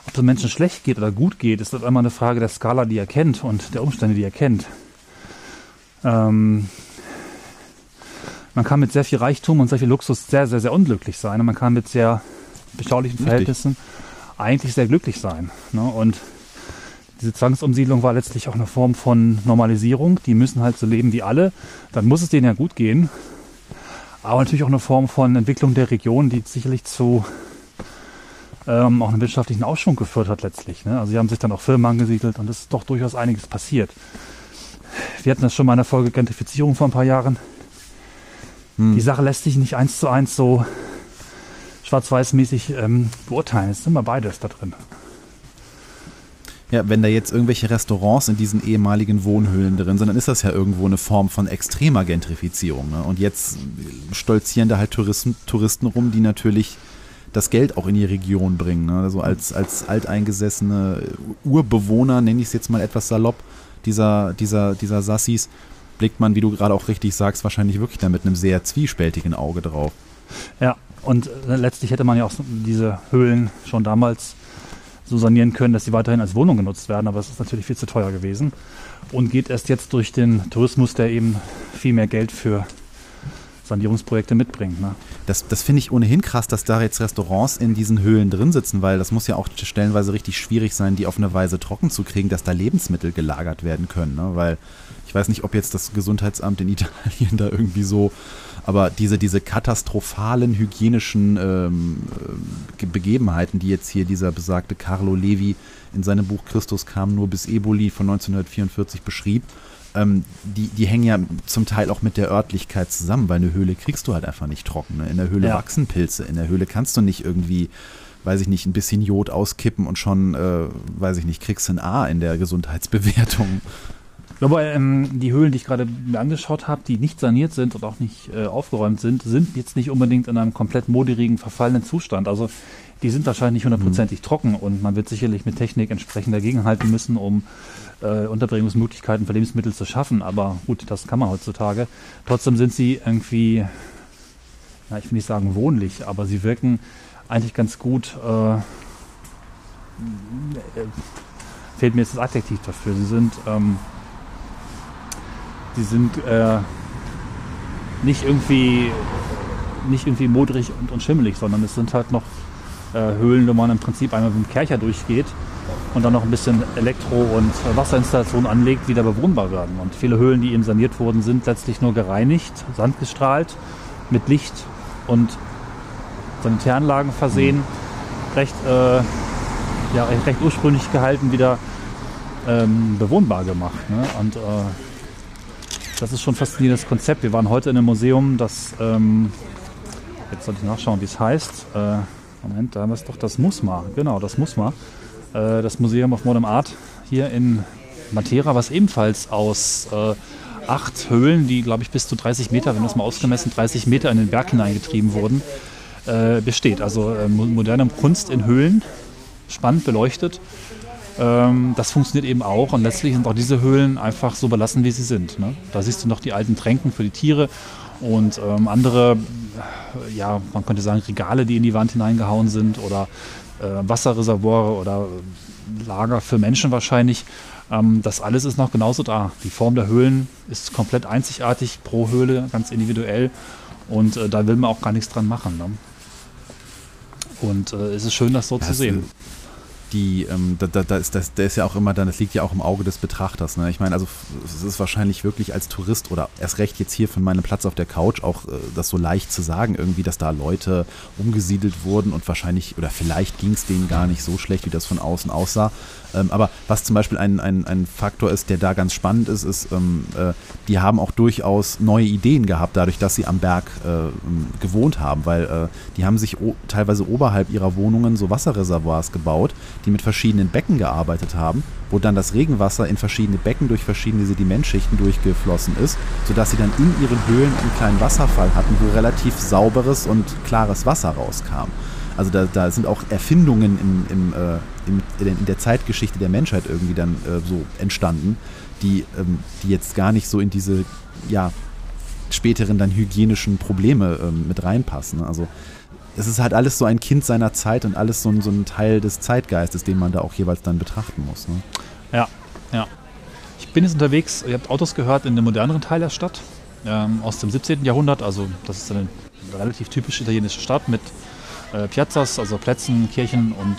Ob es Menschen schlecht geht oder gut geht, ist einmal eine Frage der Skala, die er kennt und der Umstände, die er kennt. Ähm, man kann mit sehr viel Reichtum und sehr viel Luxus sehr, sehr, sehr unglücklich sein. Und man kann mit sehr beschaulichen Richtig. Verhältnissen eigentlich sehr glücklich sein. Ne? Und diese Zwangsumsiedlung war letztlich auch eine Form von Normalisierung. Die müssen halt so leben wie alle. Dann muss es denen ja gut gehen. Aber natürlich auch eine Form von Entwicklung der Region, die sicherlich zu ähm, auch einem wirtschaftlichen Aufschwung geführt hat letztlich. Ne? Also sie haben sich dann auch Firmen angesiedelt und es ist doch durchaus einiges passiert. Wir hatten das schon mal in der Folge Gentrifizierung vor ein paar Jahren. Die Sache lässt sich nicht eins zu eins so schwarz-weiß-mäßig ähm, beurteilen. Es ist immer beides da drin. Ja, wenn da jetzt irgendwelche Restaurants in diesen ehemaligen Wohnhöhlen drin sind, dann ist das ja irgendwo eine Form von extremer Gentrifizierung. Ne? Und jetzt stolzieren da halt Touristen, Touristen rum, die natürlich das Geld auch in die Region bringen. Ne? Also als, als alteingesessene Urbewohner, nenne ich es jetzt mal etwas salopp, dieser, dieser, dieser Sassis, blickt man, wie du gerade auch richtig sagst, wahrscheinlich wirklich da mit einem sehr zwiespältigen Auge drauf. Ja, und letztlich hätte man ja auch diese Höhlen schon damals so sanieren können, dass sie weiterhin als Wohnung genutzt werden, aber es ist natürlich viel zu teuer gewesen und geht erst jetzt durch den Tourismus, der eben viel mehr Geld für Sanierungsprojekte mitbringt. Ne? Das, das finde ich ohnehin krass, dass da jetzt Restaurants in diesen Höhlen drin sitzen, weil das muss ja auch stellenweise richtig schwierig sein, die auf eine Weise trocken zu kriegen, dass da Lebensmittel gelagert werden können. Ne? Weil ich weiß nicht, ob jetzt das Gesundheitsamt in Italien (laughs) da irgendwie so, aber diese, diese katastrophalen hygienischen ähm, äh, Begebenheiten, die jetzt hier dieser besagte Carlo Levi in seinem Buch Christus kam nur bis Eboli von 1944 beschrieb, ähm, die, die hängen ja zum Teil auch mit der Örtlichkeit zusammen, weil eine Höhle kriegst du halt einfach nicht trocken. Ne? In der Höhle Ja. wachsen Pilze, in der Höhle kannst du nicht irgendwie, weiß ich nicht, ein bisschen Jod auskippen und schon, äh, weiß ich nicht, kriegst du ein A in der Gesundheitsbewertung. Wobei ähm, die Höhlen, die ich gerade mir angeschaut habe, die nicht saniert sind und auch nicht äh, aufgeräumt sind, sind jetzt nicht unbedingt in einem komplett moderigen, verfallenen Zustand. Also die sind wahrscheinlich nicht hundertprozentig trocken und man wird sicherlich mit Technik entsprechend dagegenhalten müssen, um äh, Unterbringungsmöglichkeiten für Lebensmittel zu schaffen. Aber gut, das kann man heutzutage. Trotzdem sind sie irgendwie, na, ich will nicht sagen wohnlich, aber sie wirken eigentlich ganz gut. Äh, äh, fehlt mir jetzt das Adjektiv dafür. Sie sind ähm, die sind äh, nicht irgendwie nicht irgendwie modrig und, und schimmelig, sondern es sind halt noch äh, Höhlen, wo man im Prinzip einmal mit dem Kercher durchgeht und dann noch ein bisschen Elektro- und äh, Wasserinstallation anlegt, wieder bewohnbar werden. Und viele Höhlen, die eben saniert wurden, sind letztlich nur gereinigt, sandgestrahlt, mit Licht und Sanitäranlagen versehen, recht, äh, ja, recht, recht ursprünglich gehalten, wieder ähm, bewohnbar gemacht. Ne? Und äh, das ist schon ein faszinierendes Konzept. Wir waren heute in einem Museum, das, ähm, jetzt soll ich nachschauen, wie es heißt. Äh, Moment, da haben wir es doch, das Musma. Genau, das Musma. Äh, das Museum of Modern Art hier in Matera, was ebenfalls aus äh, acht Höhlen, die glaube ich bis zu 30 Meter, wenn es mal ausgemessen, 30 Meter in den Berg hineingetrieben wurden, äh, besteht. Also äh, moderne Kunst in Höhlen, spannend beleuchtet. Ähm, das funktioniert eben auch und letztlich sind auch diese Höhlen einfach so belassen, wie sie sind. Ne? Da siehst du noch die alten Tränken für die Tiere und ähm, andere, ja, man könnte sagen, Regale, die in die Wand hineingehauen sind oder äh, Wasserreservoire oder Lager für Menschen wahrscheinlich. Ähm, das alles ist noch genauso da. Die Form der Höhlen ist komplett einzigartig, pro Höhle ganz individuell und äh, da will man auch gar nichts dran machen. Ne? Und äh, es ist schön, das so das zu sehen die, ähm, da, da, da, ist, das, der ist ja auch immer dann, das liegt ja auch im Auge des Betrachters. Ne? Ich meine, also es ist wahrscheinlich wirklich als Tourist oder erst recht jetzt hier von meinem Platz auf der Couch auch äh, das so leicht zu sagen, irgendwie, dass da Leute umgesiedelt wurden und wahrscheinlich oder vielleicht ging es denen gar nicht so schlecht, wie das von außen aussah. Ähm, aber was zum Beispiel ein, ein, ein Faktor ist, der da ganz spannend ist, ist, ähm, äh, die haben auch durchaus neue Ideen gehabt, dadurch, dass sie am Berg äh, gewohnt haben, weil äh, die haben sich teilweise oberhalb ihrer Wohnungen so Wasserreservoirs gebaut, die mit verschiedenen Becken gearbeitet haben, wo dann das Regenwasser in verschiedene Becken durch verschiedene Sedimentschichten durchgeflossen ist, sodass sie dann in ihren Höhlen einen kleinen Wasserfall hatten, wo relativ sauberes und klares Wasser rauskam. Also da, da sind auch Erfindungen in, im, äh, in, in, der Zeitgeschichte der Menschheit irgendwie dann äh, so entstanden, die, ähm, die jetzt gar nicht so in diese ja, späteren dann hygienischen Probleme ähm, mit reinpassen. Also es ist halt alles so ein Kind seiner Zeit und alles so ein, so ein Teil des Zeitgeistes, den man da auch jeweils dann betrachten muss. Ne? Ja, ja. Ich bin jetzt unterwegs, ihr habt Autos gehört, in dem moderneren Teil der Stadt, ähm, aus dem 17. Jahrhundert. Also das ist eine relativ typische italienische Stadt mit äh, Piazzas, also Plätzen, Kirchen und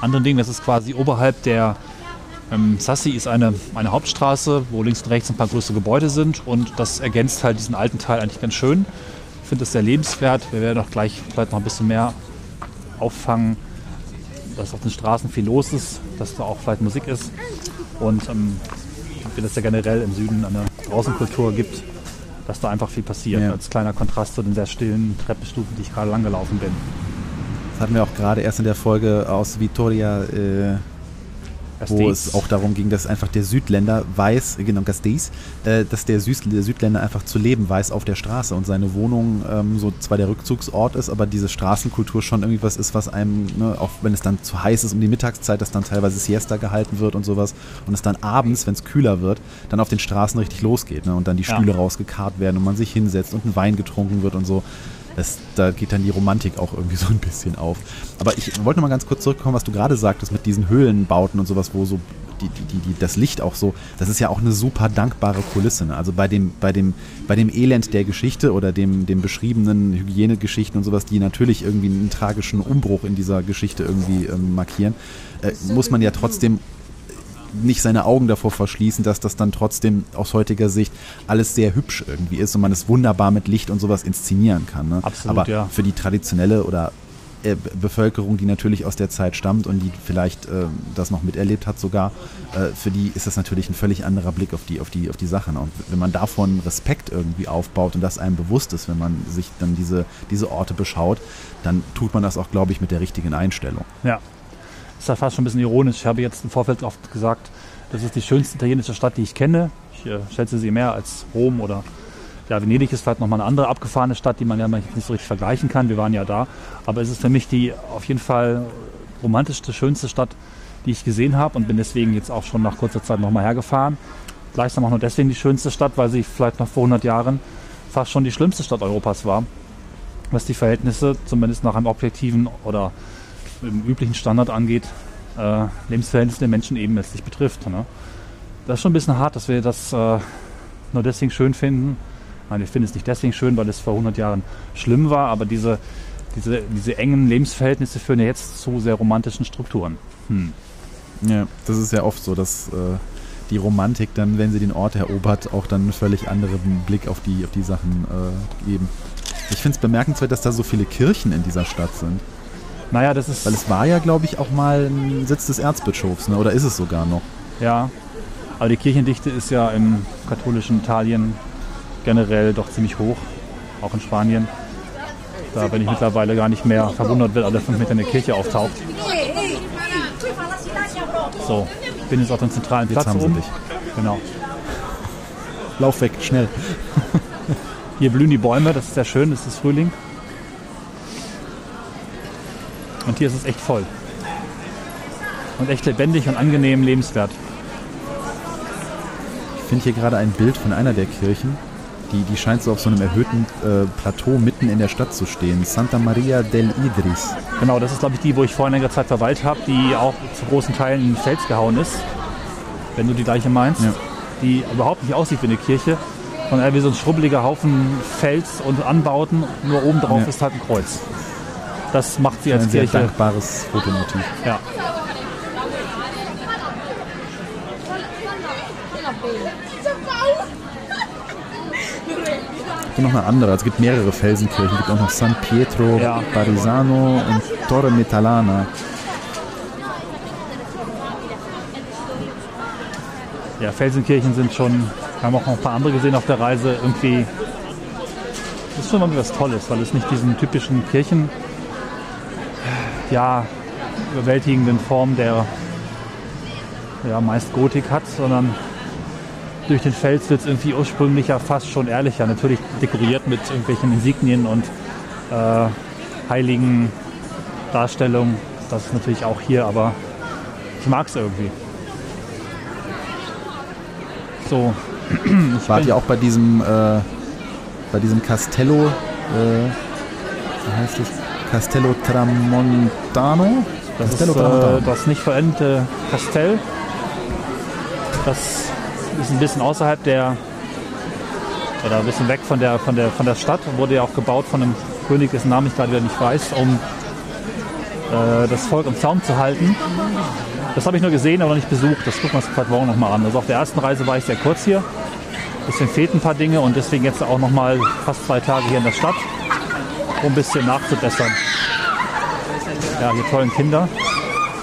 anderen Dingen. Das ist quasi oberhalb der ähm, Sassi ist eine, eine Hauptstraße, wo links und rechts ein paar größere Gebäude sind und das ergänzt halt diesen alten Teil eigentlich ganz schön finde es sehr lebenswert. Wir werden auch gleich vielleicht noch ein bisschen mehr auffangen, dass auf den Straßen viel los ist, dass da auch vielleicht Musik ist. Und ähm, wenn es ja generell im Süden eine Draußenkultur gibt, dass da einfach viel passiert. Ja. Als kleiner Kontrast zu den sehr stillen Treppenstufen, die ich gerade lang gelaufen bin. Das hatten wir auch gerade erst in der Folge aus Vitoria äh, wo es auch darum ging, dass einfach der Südländer weiß, genau, Gasteiz, äh, dass der, Süd, der, Südländer einfach zu leben weiß auf der Straße und seine Wohnung ähm, so zwar der Rückzugsort ist, aber diese Straßenkultur schon irgendwie was ist, was einem, ne, auch wenn es dann zu heiß ist um die Mittagszeit, dass dann teilweise Siesta gehalten wird und sowas und es dann abends, wenn es kühler wird, dann auf den Straßen richtig losgeht ne, und dann die Stühle ja. rausgekarrt werden und man sich hinsetzt und ein Wein getrunken wird und so. Das, da geht dann die Romantik auch irgendwie (laughs) so ein bisschen auf. Aber ich wollte noch mal ganz kurz zurückkommen, was du gerade sagtest mit diesen Höhlenbauten und sowas, wo so die, die, die, das Licht auch so, das ist ja auch eine super dankbare Kulisse. Ne? Also bei dem, bei, dem, bei dem Elend der Geschichte oder dem, dem beschriebenen Hygienegeschichten und sowas, die natürlich irgendwie einen tragischen Umbruch in dieser Geschichte irgendwie ähm, markieren, äh, muss man ja trotzdem nicht seine Augen davor verschließen, dass das dann trotzdem aus heutiger Sicht alles sehr hübsch irgendwie ist und man es wunderbar mit Licht und sowas inszenieren kann. Ne? Absolut, Aber ja. für die traditionelle oder äh, Bevölkerung, die natürlich aus der Zeit stammt und die vielleicht äh, das noch miterlebt hat sogar, äh, für die ist das natürlich ein völlig anderer Blick auf die, auf die, auf die Sache. Ne? Und wenn man davon Respekt irgendwie aufbaut und das einem bewusst ist, wenn man sich dann diese, diese Orte beschaut, dann tut man das auch, glaube ich, mit der richtigen Einstellung. Ja, ist ja fast schon ein bisschen ironisch. Ich habe jetzt im Vorfeld oft gesagt, das ist die schönste italienische Stadt, die ich kenne. Ich äh, schätze sie mehr als Rom oder ja, Venedig ist vielleicht nochmal eine andere abgefahrene Stadt, die man ja nicht so richtig vergleichen kann. Wir waren ja da. Aber es ist für mich die auf jeden Fall romantischste, schönste Stadt, die ich gesehen habe und bin deswegen jetzt auch schon nach kurzer Zeit nochmal hergefahren. Gleichsam auch nur deswegen die schönste Stadt, weil sie vielleicht noch vor 100 Jahren fast schon die schlimmste Stadt Europas war, was die Verhältnisse zumindest nach einem objektiven oder im üblichen Standard angeht, äh, Lebensverhältnisse der Menschen eben letztlich betrifft. Ne? Das ist schon ein bisschen hart, dass wir das äh, nur deswegen schön finden. Nein, wir finden es nicht deswegen schön, weil es vor 100 Jahren schlimm war, aber diese, diese, diese engen Lebensverhältnisse führen ja jetzt zu sehr romantischen Strukturen. Hm. Ja, das ist ja oft so, dass äh, die Romantik dann, wenn sie den Ort erobert, auch dann einen völlig anderen Blick auf die, auf die Sachen äh, geben. Ich finde es bemerkenswert, dass da so viele Kirchen in dieser Stadt sind. Naja, das ist. Weil es war ja, glaube ich, auch mal ein Sitz des Erzbischofs, ne? oder ist es sogar noch? Ja, aber die Kirchendichte ist ja im katholischen Italien generell doch ziemlich hoch, auch in Spanien. Da bin ich mittlerweile gar nicht mehr verwundert, wenn alle fünf Meter eine Kirche auftaucht. So, bin jetzt auf dem zentralen Jetzt Platz haben sie oben. dich. Genau. Lauf weg, schnell. Hier blühen die Bäume, das ist sehr schön, das ist Frühling. Und hier ist es echt voll. Und echt lebendig und angenehm lebenswert. Ich finde hier gerade ein Bild von einer der Kirchen. Die, die scheint so auf so einem erhöhten äh, Plateau mitten in der Stadt zu stehen. Santa Maria del Idris. Genau, das ist glaube ich die, wo ich vor einiger Zeit verweilt habe, die auch zu großen Teilen in Fels gehauen ist. Wenn du die gleiche meinst. Ja. Die überhaupt nicht aussieht wie eine Kirche, sondern eher wie so ein schrubbeliger Haufen Fels und Anbauten. Nur oben drauf Ja. ist halt ein Kreuz. Das macht sie als Ein sehr Kirche. dankbares Fotomotiv. Ja. Es gibt noch eine andere. Es gibt mehrere Felsenkirchen. Es gibt auch noch San Pietro Ja. Barisano und Torre Metallana. Ja, Felsenkirchen sind schon, wir haben auch noch ein paar andere gesehen auf der Reise, irgendwie, das ist schon irgendwie was Tolles, weil es nicht diesen typischen Kirchen, ja, überwältigenden Form der, ja, meist Gotik hat, sondern durch den Fels wird es irgendwie ursprünglicher, fast schon ehrlicher, natürlich dekoriert mit irgendwelchen Insignien und äh, heiligen Darstellungen, das ist natürlich auch hier, aber ich mag es irgendwie. So, (clears throat) Wart bin- ihr auch bei diesem, äh, bei diesem Castello, äh, wie heißt es? Castello Tramontano? Das Castello ist äh, Tramontano. das nicht vollendete Kastell. Das ist ein bisschen außerhalb der oder ein bisschen weg von der von der von der Stadt. Wurde ja auch gebaut von einem König, dessen Namen ich gerade wieder nicht weiß, um äh, das Volk im Zaum zu halten. Das habe ich nur gesehen, aber noch nicht besucht. Das gucken wir uns vielleicht morgen nochmal an. Also auf der ersten Reise war ich sehr kurz hier. Bisschen fehlten ein paar Dinge und deswegen jetzt auch nochmal fast zwei Tage hier in der Stadt, um ein bisschen nachzubessern. Ja, die tollen Kinder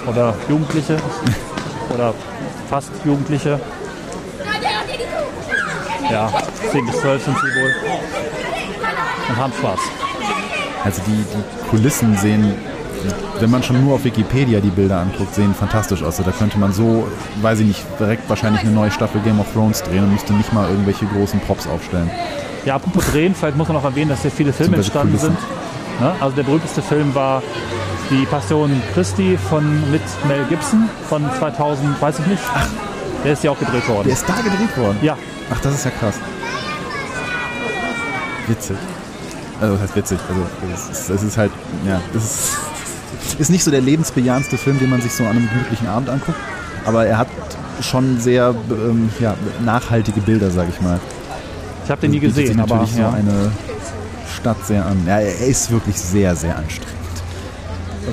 oder Jugendliche oder fast Jugendliche. Ja, 10 bis 12 sind sie wohl. Und haben Spaß. Also die, die Kulissen sehen, wenn man schon nur auf Wikipedia die Bilder anguckt, sehen fantastisch aus. Also Da könnte man so, weiß ich nicht, direkt wahrscheinlich eine neue Staffel Game of Thrones drehen und müsste nicht mal irgendwelche großen Props aufstellen. Ja, apropos drehen, vielleicht muss man noch erwähnen, dass hier viele Filme entstanden sind. Ne? Also der berühmteste Film war Die Passion Christi von, mit Mel Gibson von 2000, weiß ich nicht. Der ist ja auch gedreht worden. Der ist da gedreht worden. Ja, Ach, das ist ja krass. Witzig. Also, das heißt witzig. Also, es ist, es ist halt, ja, das ist, (laughs) ist nicht so der lebensbejahendste Film, den man sich so an einem gemütlichen Abend anguckt. Aber er hat schon sehr ähm, ja, nachhaltige Bilder, sag ich mal. Ich habe den nie Das gesehen, aber natürlich ja. so eine Stadt sehr an. Ja, er ist wirklich sehr, sehr anstrengend.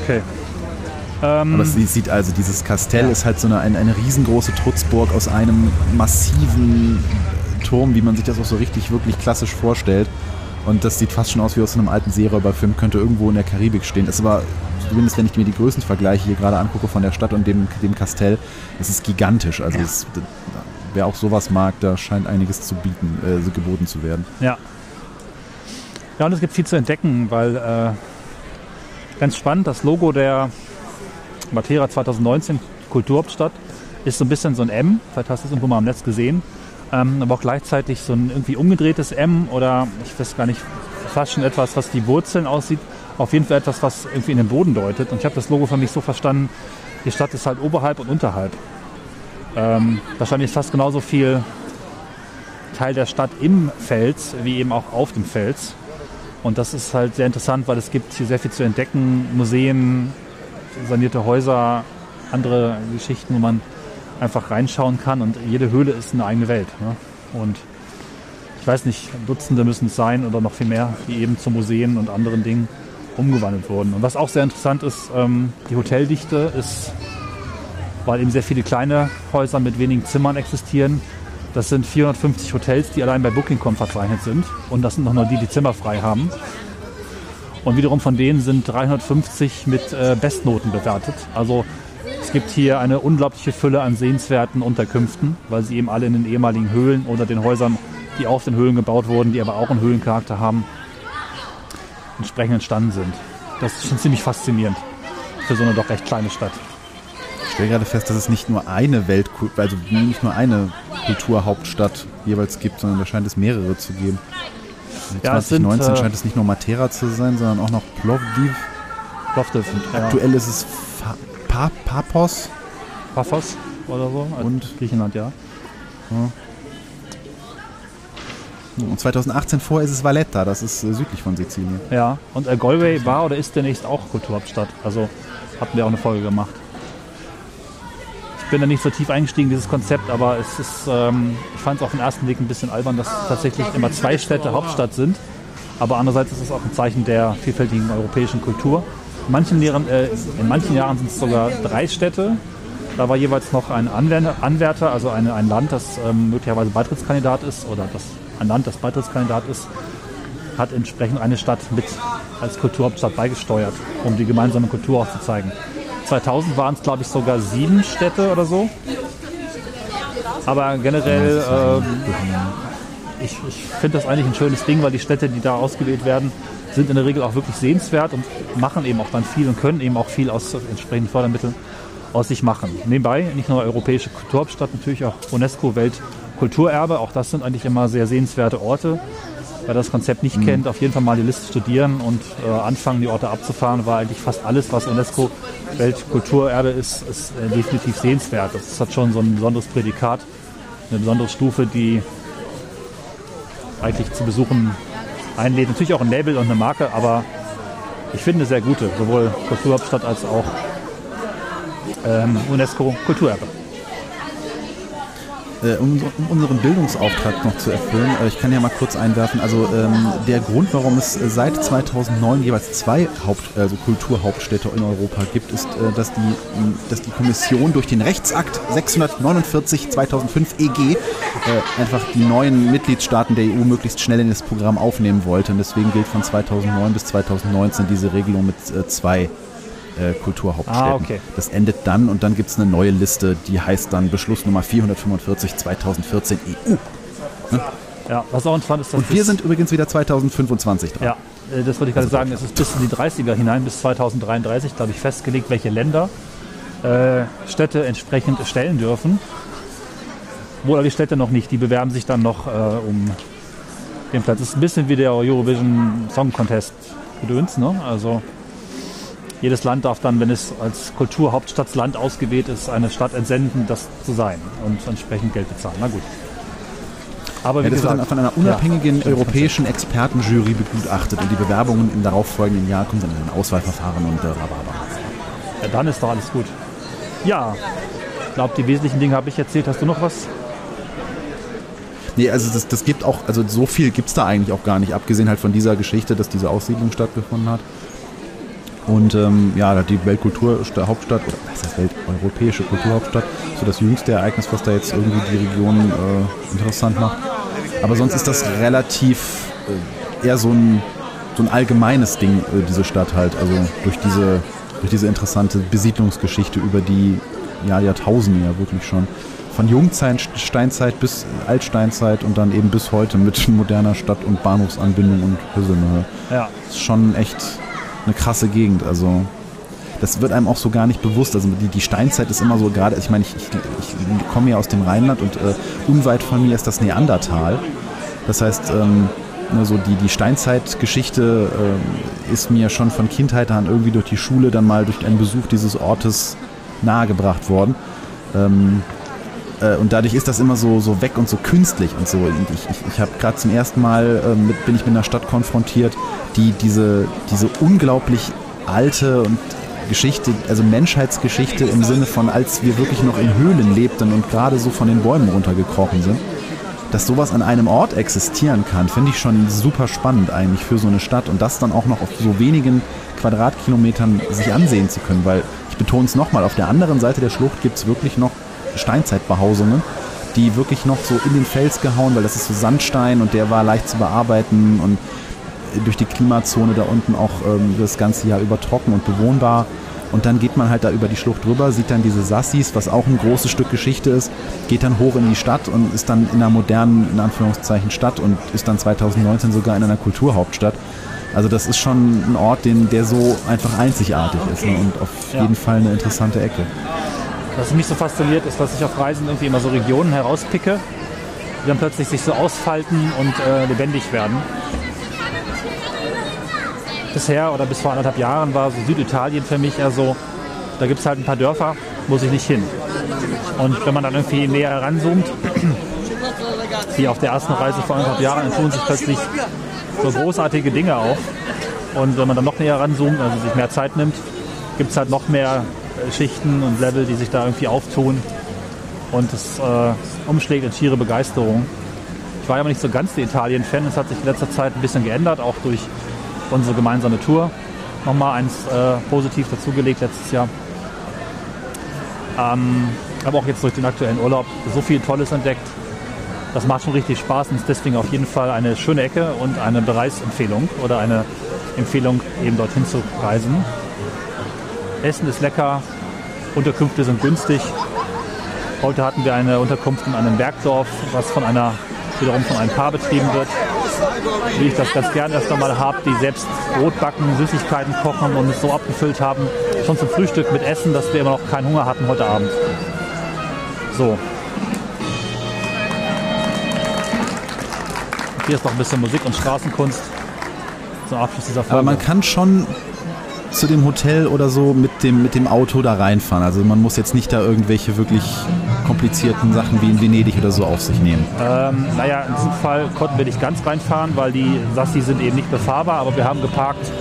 okay. Aber Ähm, es sieht also, dieses Kastell ist halt so eine, eine, eine riesengroße Trutzburg aus einem massiven Turm, wie man sich das auch so richtig, wirklich klassisch vorstellt. Und das sieht fast schon aus wie aus einem alten Seeräuberfilm, könnte irgendwo in der Karibik stehen. Es war, zumindest wenn ich mir die Größenvergleiche hier gerade angucke von der Stadt und dem, dem Kastell, es ist gigantisch. Also es, wer auch sowas mag, da scheint einiges zu bieten, äh, geboten zu werden. Ja. Ja, und es gibt viel zu entdecken, weil äh, ganz spannend, das Logo der Matera 2019 Kulturhauptstadt ist so ein bisschen so ein M, vielleicht hast du es irgendwo mal am Netz gesehen, ähm, aber auch gleichzeitig so ein irgendwie umgedrehtes M oder ich weiß gar nicht, fast schon etwas, was die Wurzeln aussieht, auf jeden Fall etwas, was irgendwie in den Boden deutet. Und ich habe das Logo für mich so verstanden, die Stadt ist halt oberhalb und unterhalb. Ähm, wahrscheinlich ist fast genauso viel Teil der Stadt im Fels, wie eben auch auf dem Fels. Und das ist halt sehr interessant, weil es gibt hier sehr viel zu entdecken. Museen, sanierte Häuser, andere Geschichten, wo man einfach reinschauen kann. Und jede Höhle ist eine eigene Welt. Ne? Und ich weiß nicht, Dutzende müssen es sein oder noch viel mehr, die eben zu Museen und anderen Dingen umgewandelt wurden. Und was auch sehr interessant ist, ähm, die Hoteldichte ist, weil eben sehr viele kleine Häuser mit wenigen Zimmern existieren, das sind 450 Hotels, die allein bei Booking.com verzeichnet sind. Und das sind noch nur die, die Zimmer frei haben. Und wiederum von denen sind 350 mit äh, Bestnoten bewertet. Also es gibt hier eine unglaubliche Fülle an sehenswerten Unterkünften, weil sie eben alle in den ehemaligen Höhlen oder den Häusern, die auf den Höhlen gebaut wurden, die aber auch einen Höhlencharakter haben, entsprechend entstanden sind. Das ist schon ziemlich faszinierend für so eine doch recht kleine Stadt. Ich stelle gerade fest, dass es nicht nur eine Weltkultur, also nicht nur eine Kulturhauptstadt jeweils gibt, sondern da scheint es mehrere zu geben. Ja, es 2019 sind, äh, scheint es nicht nur Matera zu sein, sondern auch noch Plovdiv. Plovdiv, ja. Aktuell ist es Fa pa Papos. Paphos oder so. Also Und- Griechenland, ja. Und 2018 vorher ist es Valletta, das ist äh, südlich von Sizilien. Ja, und äh, Galway war oder ist demnächst auch Kulturhauptstadt. Also hatten wir auch eine Folge gemacht. Bin da nicht so tief eingestiegen, dieses Konzept, aber es ist, ähm, ich fand es auf den ersten Weg ein bisschen albern, dass tatsächlich immer zwei Städte Hauptstadt sind. Aber andererseits ist es auch ein Zeichen der vielfältigen europäischen Kultur. In manchen, Jahren, äh, in manchen Jahren sind es sogar drei Städte. Da war jeweils noch ein Anwärter, also eine, ein Land, das ähm, möglicherweise Beitrittskandidat ist oder das, ein Land, das Beitrittskandidat ist, hat entsprechend eine Stadt mit als Kulturhauptstadt beigesteuert, um die gemeinsame Kultur auch zu zeigen. 2000 waren es, glaube ich, sogar sieben Städte oder so. Aber generell, ähm, ich, ich finde das eigentlich ein schönes Ding, weil die Städte, die da ausgewählt werden, sind in der Regel auch wirklich sehenswert und machen eben auch dann viel und können eben auch viel aus entsprechenden Fördermitteln aus sich machen. Nebenbei nicht nur europäische Kulturhauptstadt, natürlich auch UNESCO-Weltkulturerbe. Auch das sind eigentlich immer sehr sehenswerte Orte. Wer das Konzept nicht kennt, auf jeden Fall mal die Liste studieren und äh, anfangen, die Orte abzufahren, weil eigentlich fast alles, was UNESCO-Weltkulturerbe ist, ist äh, definitiv sehenswert. Das hat schon so ein besonderes Prädikat, eine besondere Stufe, die eigentlich zu besuchen einlädt. Natürlich auch ein Label und eine Marke, aber ich finde sehr gute, sowohl Kulturhauptstadt als auch ähm, UNESCO-Kulturerbe. Äh, um, um unseren Bildungsauftrag noch zu erfüllen, äh, ich kann ja mal kurz einwerfen, also ähm, der Grund, warum es seit 2009 jeweils zwei Haupt, also Kulturhauptstädte in Europa gibt, ist, äh, dass, die, dass die Kommission durch den Rechtsakt 649 2005 EG einfach die neuen Mitgliedstaaten der EU möglichst schnell in das Programm aufnehmen wollte. Und deswegen gilt von 2009 bis 2019 diese Regelung mit äh, zwei äh, Kulturhauptstädten. Ah, okay. Das endet dann und dann gibt es eine neue Liste, die heißt dann Beschluss Nummer 445 2014 EU. Ja, was auch interessant ist, dass Und wir sind übrigens wieder 2025 dran. Ja, äh, das wollte ich gerade sagen. Es ist bis in die 30er hinein, bis 2033, glaube ich, festgelegt, welche Länder äh, Städte entsprechend stellen dürfen. Wohl die Städte noch nicht. Die bewerben sich dann noch äh, um den Platz. Das ist ein bisschen wie der Eurovision Song Contest gedöns. Ne? Also jedes Land darf dann, wenn es als Kulturhauptstadtsland ausgewählt ist, eine Stadt entsenden, das zu sein und entsprechend Geld bezahlen. Na gut. Aber wie Ja, das wird gesagt, dann von einer unabhängigen europäischen Expertenjury begutachtet und die Bewerbungen im darauffolgenden Jahr kommen dann in ein Auswahlverfahren und äh, rababa. Ja, dann ist doch alles gut. Ja, ich glaube, die wesentlichen Dinge habe ich erzählt. Hast du noch was? Nee, also das, das gibt auch, also so viel gibt es da eigentlich auch gar nicht, abgesehen halt von dieser Geschichte, dass diese Aussiedlung stattgefunden hat. Und ähm, ja, die Weltkulturhauptstadt, oder was heißt Welt, europäische Kulturhauptstadt, so das jüngste Ereignis, was da jetzt irgendwie die Region äh, interessant macht. Aber sonst ist das relativ äh, eher so ein, so ein allgemeines Ding, äh, diese Stadt halt. Also durch diese, durch diese interessante Besiedlungsgeschichte über die ja, Jahrtausende ja wirklich schon. Von Jungzeit, Steinzeit bis Altsteinzeit und dann eben bis heute mit (laughs) moderner Stadt- und Bahnhofsanbindung und Hüsselnhöhe. Ja, Das ist schon echt eine krasse Gegend. Also das wird einem auch so gar nicht bewusst. Also die, die Steinzeit ist immer so gerade, ich meine, ich, ich, ich komme ja aus dem Rheinland und äh, unweit von mir ist das Neandertal. Das heißt, ähm, ne, so die, die Steinzeitgeschichte ähm, ist mir schon von Kindheit an irgendwie durch die Schule dann mal durch einen Besuch dieses Ortes nahegebracht worden. Ähm, äh, und dadurch ist das immer so, so weg und so künstlich und so. Und ich ich, ich habe gerade zum ersten Mal äh, mit, bin ich mit einer Stadt konfrontiert, die diese, diese unglaublich alte und Geschichte, also Menschheitsgeschichte im Sinne von, als wir wirklich noch in Höhlen lebten und gerade so von den Bäumen runtergekrochen sind. Dass sowas an einem Ort existieren kann, finde ich schon super spannend eigentlich für so eine Stadt und das dann auch noch auf so wenigen Quadratkilometern sich ansehen zu können, weil ich betone es nochmal, auf der anderen Seite der Schlucht gibt es wirklich noch Steinzeitbehausungen, die wirklich noch so in den Fels gehauen, weil das ist so Sandstein und der war leicht zu bearbeiten und durch die Klimazone da unten auch ähm, das ganze Jahr über trocken und bewohnbar. Und dann geht man halt da über die Schlucht drüber, sieht dann diese Sassis, was auch ein großes Stück Geschichte ist, geht dann hoch in die Stadt und ist dann in einer modernen, in Anführungszeichen, Stadt und ist dann 2019 sogar in einer Kulturhauptstadt. Also das ist schon ein Ort, den, der so einfach einzigartig ist ne? und auf Ja. jeden Fall eine interessante Ecke. Was mich so fasziniert, ist, dass ich auf Reisen irgendwie immer so Regionen herauspicke, die dann plötzlich sich so ausfalten und äh, lebendig werden. Bisher oder bis vor anderthalb Jahren war so Süditalien für mich eher so, da gibt es halt ein paar Dörfer, muss ich nicht hin. Und wenn man dann irgendwie näher heranzoomt, (clears throat) wie auf der ersten Reise vor anderthalb Jahren, dann tun sich plötzlich so großartige Dinge auf. Und wenn man dann noch näher ranzoomt, also sich mehr Zeit nimmt, gibt es halt noch mehr Schichten und Level, die sich da irgendwie auftun. Und es äh, umschlägt in schiere Begeisterung. Ich war ja nicht so ganz der Italien-Fan. Es hat sich in letzter Zeit ein bisschen geändert, auch durch unsere gemeinsame Tour. Nochmal eins äh, positiv dazugelegt letztes Jahr. Ähm, aber auch jetzt durch den aktuellen Urlaub so viel Tolles entdeckt. Das macht schon richtig Spaß und ist deswegen auf jeden Fall eine schöne Ecke und eine Bereitsempfehlung oder eine Empfehlung, eben dorthin zu reisen. Essen ist lecker, Unterkünfte sind günstig. Heute hatten wir eine Unterkunft in einem Bergdorf, was von einer, wiederum von einem Paar betrieben wird. Wie ich das ganz gern erst einmal habe, die selbst Brot backen, Süßigkeiten kochen und es so abgefüllt haben, schon zum Frühstück mit Essen, dass wir immer noch keinen Hunger hatten heute Abend. So. Hier ist noch ein bisschen Musik und Straßenkunst zum Abschluss dieser Folge. Aber man kann schon zu dem Hotel oder so mit dem, mit dem Auto da reinfahren. Also man muss jetzt nicht da irgendwelche wirklich komplizierten Sachen wie in Venedig oder so auf sich nehmen. Ähm, naja, in diesem Fall konnten wir nicht ganz reinfahren, weil die Sassi sind eben nicht befahrbar, aber wir haben geparkt,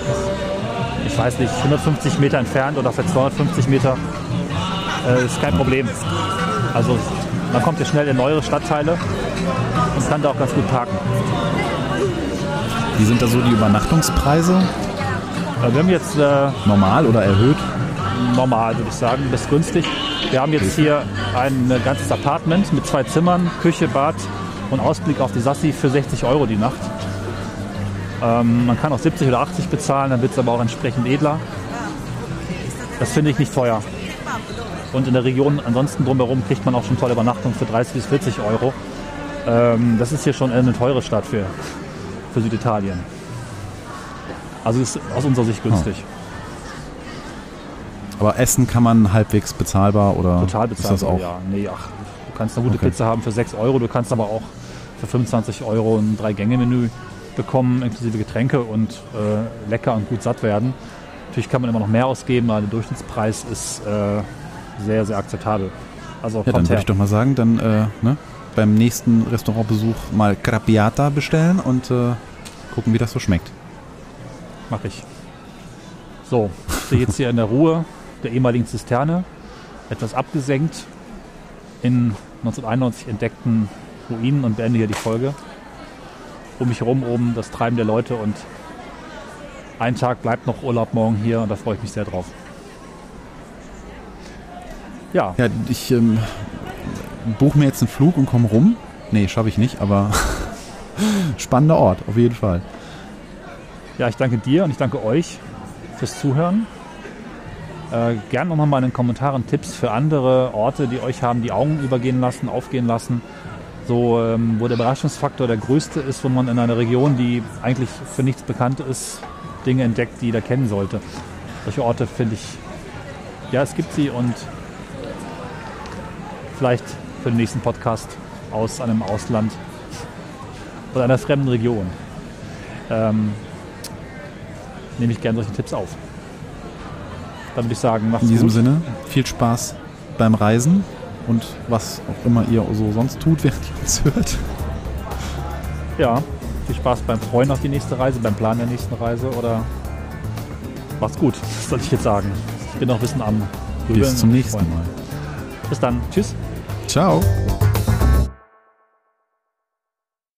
ich weiß nicht, 150 Meter entfernt oder vielleicht 250 Meter. Äh, ist kein Problem. Also man kommt ja schnell in neuere Stadtteile und kann da auch ganz gut parken. Wie sind da so die Übernachtungspreise? Äh, wir haben jetzt äh, Normal oder erhöht? normal, würde ich sagen, bis günstig. Wir haben jetzt hier ein äh, ganzes Apartment mit zwei Zimmern, Küche, Bad und Ausblick auf die Sassi für 60 Euro die Nacht. Ähm, man kann auch 70 oder 80 bezahlen, dann wird es aber auch entsprechend edler. Das finde ich nicht teuer. Und in der Region ansonsten drumherum kriegt man auch schon tolle Übernachtungen für 30 bis 40 Euro. Ähm, das ist hier schon eine teure Stadt für, für Süditalien. Also ist aus unserer Sicht günstig. Aber Essen kann man halbwegs bezahlbar oder Total ist das bezahlbar, auch? ja. Nee, ach, du kannst eine gute Okay. Pizza haben für 6 Euro, du kannst aber auch für 25 Euro ein Drei-Gänge-Menü bekommen, inklusive Getränke und äh, lecker und gut satt werden. Natürlich kann man immer noch mehr ausgeben, aber der Durchschnittspreis ist äh, sehr, sehr akzeptabel. Also Ja, dann würde ich doch mal sagen, dann äh, ne, beim nächsten Restaurantbesuch mal Crappiata bestellen und äh, gucken, wie das so schmeckt. Mach ich. So, ich stehe jetzt hier in der Ruhe der ehemaligen Zisterne, etwas abgesenkt in 1991 entdeckten Ruinen und beende hier die Folge. Um mich herum oben das Treiben der Leute und ein Tag bleibt noch Urlaub morgen hier und da freue ich mich sehr drauf. Ja, Ja, ich ähm, buche mir jetzt einen Flug und komme rum. Nee, schaffe ich nicht, aber (laughs) spannender Ort, auf jeden Fall. Ja, ich danke dir und ich danke euch fürs Zuhören. Äh, gern noch mal in den Kommentaren Tipps für andere Orte, die euch haben die Augen übergehen lassen, aufgehen lassen. So, ähm, wo der Überraschungsfaktor der größte ist, wo man in einer Region, die eigentlich für nichts bekannt ist, Dinge entdeckt, die jeder kennen sollte. Solche Orte finde ich, ja, es gibt sie und vielleicht für den nächsten Podcast aus einem Ausland oder einer fremden Region. Ähm, nehme ich gerne solche Tipps auf. Dann würde ich sagen, macht's In diesem gut. Sinne, viel Spaß beim Reisen und was auch immer ihr so sonst tut, (laughs) während ihr uns hört. Ja, viel Spaß beim Freuen auf die nächste Reise, beim Plan der nächsten Reise oder macht's gut, (laughs) das soll ich jetzt sagen. Ich bin noch ein bisschen am Grübeln Bis zum nächsten. Mal. Bis dann. Tschüss. Ciao.